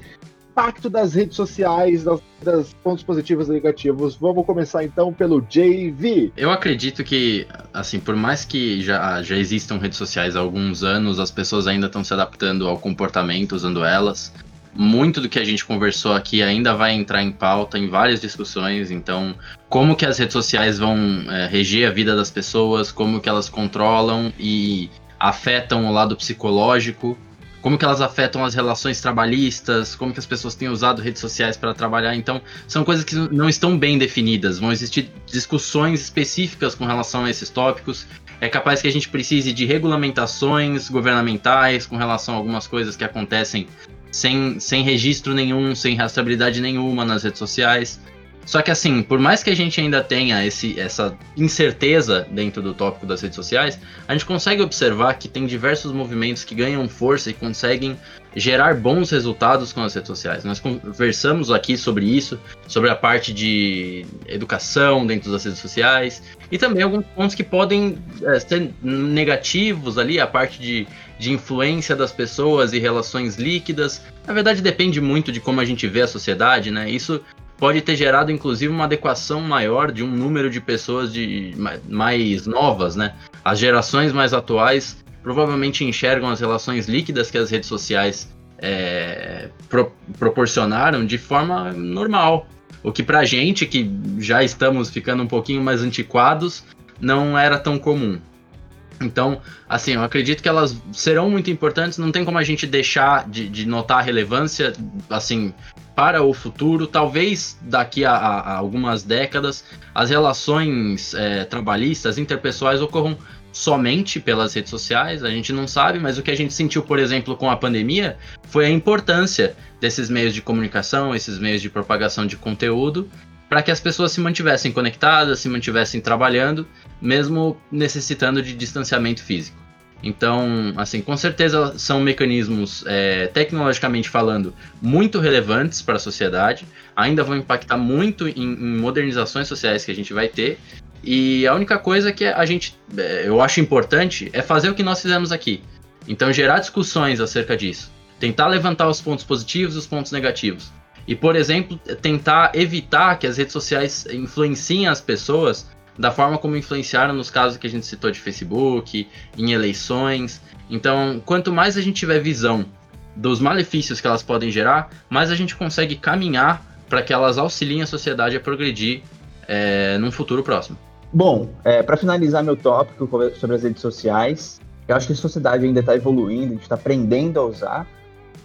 impacto das redes sociais, das, das, pontos positivos e negativos. Vamos começar então pelo JV. Eu acredito que, assim, por mais que já, já existam redes sociais há alguns anos, as pessoas ainda estão se adaptando ao comportamento usando elas. Muito do que a gente conversou aqui ainda vai entrar em pauta em várias discussões. Então, como que as redes sociais vão é, reger a vida das pessoas, como que elas controlam e afetam o lado psicológico como que elas afetam as relações trabalhistas, como que as pessoas têm usado redes sociais para trabalhar. Então, são coisas que não estão bem definidas. Vão existir discussões específicas com relação a esses tópicos. É capaz que a gente precise de regulamentações governamentais com relação a algumas coisas que acontecem sem, sem registro nenhum, sem rastreabilidade nenhuma nas redes sociais. Só que assim, por mais que a gente ainda tenha esse, essa incerteza dentro do tópico das redes sociais, a gente consegue observar que tem diversos movimentos que ganham força e conseguem gerar bons resultados com as redes sociais. Nós conversamos aqui sobre isso, sobre a parte de educação dentro das redes sociais e também alguns pontos que podem é, ser negativos ali, a parte de, de influência das pessoas e relações líquidas. Na verdade, depende muito de como a gente vê a sociedade, né? Isso pode ter gerado inclusive uma adequação maior de um número de pessoas de mais novas, né? As gerações mais atuais provavelmente enxergam as relações líquidas que as redes sociais é, pro, proporcionaram de forma normal. O que pra gente, que já estamos ficando um pouquinho mais antiquados, não era tão comum. Então, assim, eu acredito que elas serão muito importantes, não tem como a gente deixar de, de notar a relevância, assim, para o futuro. Talvez daqui a, a algumas décadas as relações é, trabalhistas, interpessoais ocorram somente pelas redes sociais, a gente não sabe, mas o que a gente sentiu, por exemplo, com a pandemia, foi a importância desses meios de comunicação, esses meios de propagação de conteúdo, para que as pessoas se mantivessem conectadas, se mantivessem trabalhando, mesmo necessitando de distanciamento físico. Então, assim, com certeza são mecanismos, é, tecnologicamente falando, muito relevantes para a sociedade, ainda vão impactar muito em, em, modernizações sociais que a gente vai ter. E a única coisa que a gente, é, eu acho importante, é fazer o que nós fizemos aqui. Então, gerar discussões acerca disso. Tentar levantar os pontos positivos e os pontos negativos. E, por exemplo, tentar evitar que as redes sociais influenciem as pessoas da forma como influenciaram nos casos que a gente citou de Facebook, em eleições. Então, quanto mais a gente tiver visão dos malefícios que elas podem gerar, mais a gente consegue caminhar para que elas auxiliem a sociedade a progredir é, num futuro próximo. Bom, é, para finalizar meu tópico sobre as redes sociais, eu acho que a sociedade ainda está evoluindo, a gente está aprendendo a usar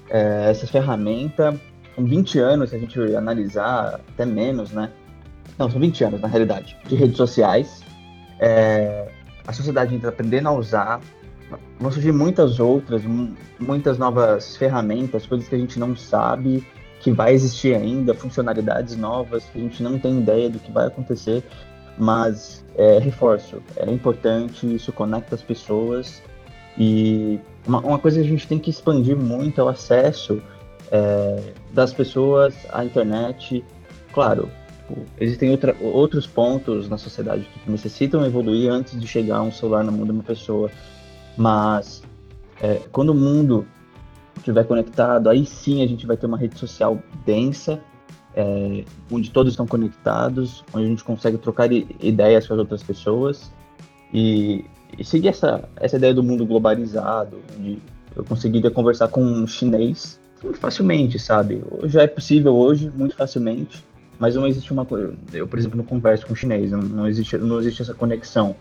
é, essa ferramenta. Com 20 anos, se a gente analisar, até menos, né? Não, são 20 anos, na realidade, de redes sociais. É, a sociedade está aprendendo a usar. Vão surgir muitas outras, muitas novas ferramentas, coisas que a gente não sabe que vai existir ainda, funcionalidades novas que a gente não tem ideia do que vai acontecer. Mas, é, reforço, é importante, isso conecta as pessoas. E uma, uma coisa que a gente tem que expandir muito é o acesso é, das pessoas à internet. Claro, existem outra, outros pontos na sociedade que necessitam evoluir antes de chegar um celular na mão de uma pessoa. Mas é, quando o mundo estiver conectado, aí sim a gente vai ter uma rede social densa, é, onde todos estão conectados, onde a gente consegue trocar ideias com as outras pessoas e, e seguir essa, essa ideia do mundo globalizado, onde eu conseguiria conversar com um chinês muito facilmente, sabe? Já é possível hoje, muito facilmente mas não existe uma coisa. Eu, por exemplo, não converso com chinês, não, não, existe, não existe essa conexão.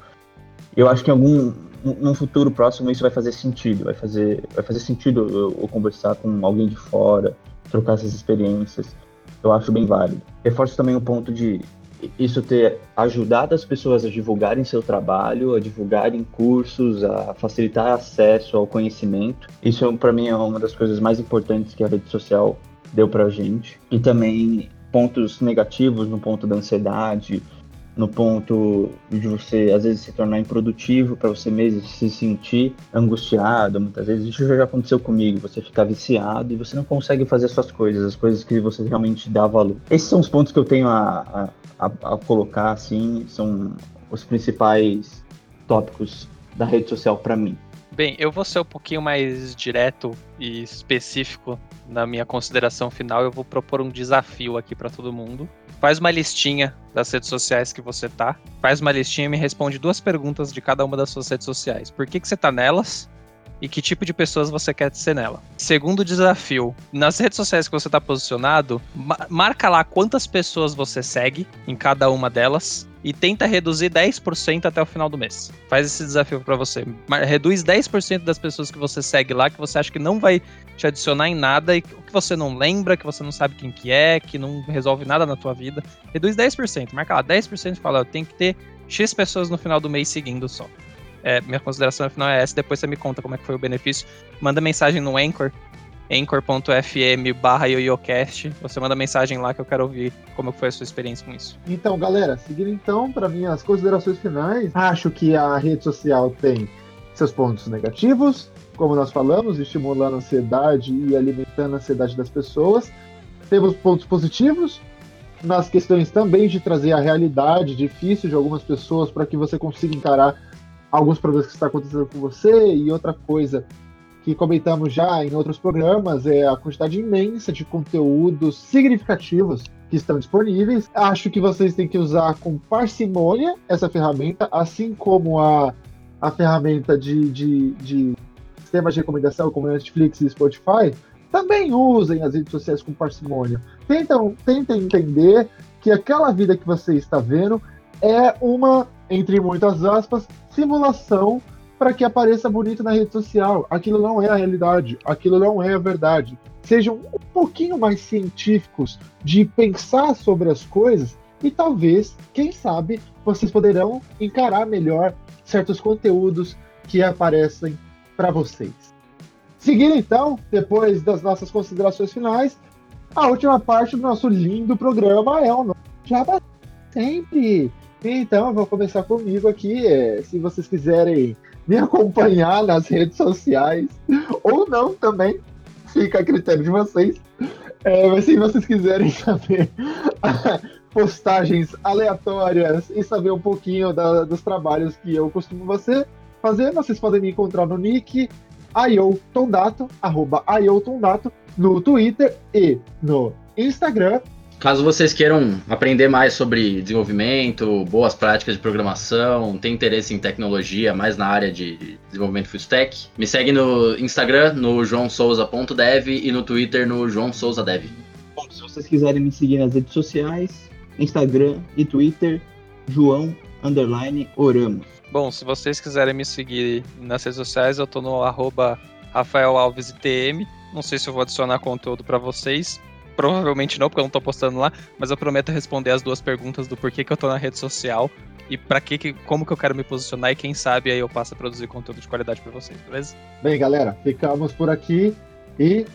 Eu acho que em algum num futuro próximo isso vai fazer sentido, vai fazer, vai fazer sentido eu, eu conversar com alguém de fora, trocar essas experiências. Eu acho bem válido. Reforço também o ponto de isso ter ajudado as pessoas a divulgarem seu trabalho, a divulgarem cursos, a facilitar acesso ao conhecimento. Isso para mim é uma das coisas mais importantes que a rede social deu para a gente. E também pontos negativos no ponto da ansiedade, no ponto de você às vezes se tornar improdutivo para você mesmo se sentir angustiado, muitas vezes isso já aconteceu comigo, você ficar viciado e você não consegue fazer suas coisas, as coisas que você realmente dá valor. Esses são os pontos que eu tenho a, a, a colocar assim, são os principais tópicos da rede social para mim. Bem, eu vou ser um pouquinho mais direto e específico na minha consideração final. Eu vou propor um desafio aqui para todo mundo. Faz uma listinha das redes sociais que você tá. Faz uma listinha e me responde duas perguntas de cada uma das suas redes sociais. Por que, que você tá nelas? E que tipo de pessoas você quer ser nela. Segundo desafio, nas redes sociais que você está posicionado, marca lá quantas pessoas você segue em cada uma delas e tenta reduzir 10% até o final do mês. Faz esse desafio para você. Reduz 10% das pessoas que você segue lá, que você acha que não vai te adicionar em nada e que você não lembra, que você não sabe quem que é, que não resolve nada na tua vida. Reduz 10%. Marca lá 10% e fala, eu tenho que ter X pessoas no final do mês seguindo só. É, minha consideração final é essa, depois você me conta como é que foi o benefício. Manda mensagem no Anchor, anchor.fm barra yoyocast. Você manda mensagem lá que eu quero ouvir como foi a sua experiência com isso. Então, galera, seguindo então para minhas considerações finais, acho que a rede social tem seus pontos negativos, como nós falamos, estimulando a ansiedade e alimentando a ansiedade das pessoas. Temos pontos positivos, nas questões também de trazer a realidade difícil de algumas pessoas para que você consiga encarar alguns problemas que está acontecendo com você e outra coisa que comentamos já em outros programas, é a quantidade imensa de conteúdos significativos que estão disponíveis. Acho que vocês têm que usar com parcimônia essa ferramenta, assim como a, a ferramenta de, de, de sistemas de recomendação, como Netflix e Spotify, também usem as redes sociais com parcimônia. Tentam, tentem entender que aquela vida que você está vendo é uma, entre muitas aspas, simulação para que apareça bonito na rede social. Aquilo não é a realidade, aquilo não é a verdade. Sejam um pouquinho mais científicos de pensar sobre as coisas e talvez, quem sabe, vocês poderão encarar melhor certos conteúdos que aparecem para vocês. Seguindo então, depois das nossas considerações finais, a última parte do nosso lindo programa é o nosso Jabá sempre. Então, eu vou começar comigo aqui. É, se vocês quiserem me acompanhar nas redes sociais, ou não também, fica a critério de vocês. É, mas se vocês quiserem saber postagens aleatórias e saber um pouquinho da, dos trabalhos que eu costumo fazer, vocês podem me encontrar no nick iotondato, arroba iotondato, no Twitter e no Instagram. Caso vocês queiram aprender mais sobre desenvolvimento, boas práticas de programação, tem interesse em tecnologia, mais na área de desenvolvimento full stack, me segue no Instagram, no joãosouza.dev e no Twitter, no joãosouzadev. Bom, se vocês quiserem me seguir nas redes sociais, Instagram e Twitter, João Underline Oramos. Bom, se vocês quiserem me seguir nas redes sociais, eu tô no arroba Rafael Alves ITM. Não sei se eu vou adicionar conteúdo para vocês. Provavelmente não, porque eu não tô postando lá, mas eu prometo responder as duas perguntas do porquê que eu tô na rede social e para que, que como que eu quero me posicionar e quem sabe aí eu passo a produzir conteúdo de qualidade para vocês, beleza? Bem, galera, ficamos por aqui e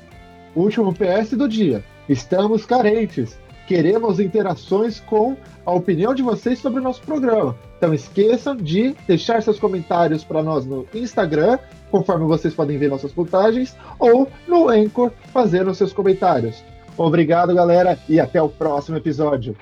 último PS do dia. Estamos carentes. Queremos interações com a opinião de vocês sobre o nosso programa. Então esqueçam de deixar seus comentários para nós no Instagram, conforme vocês podem ver nossas postagens, ou no Anchor fazendo seus comentários. Obrigado, galera, e até o próximo episódio.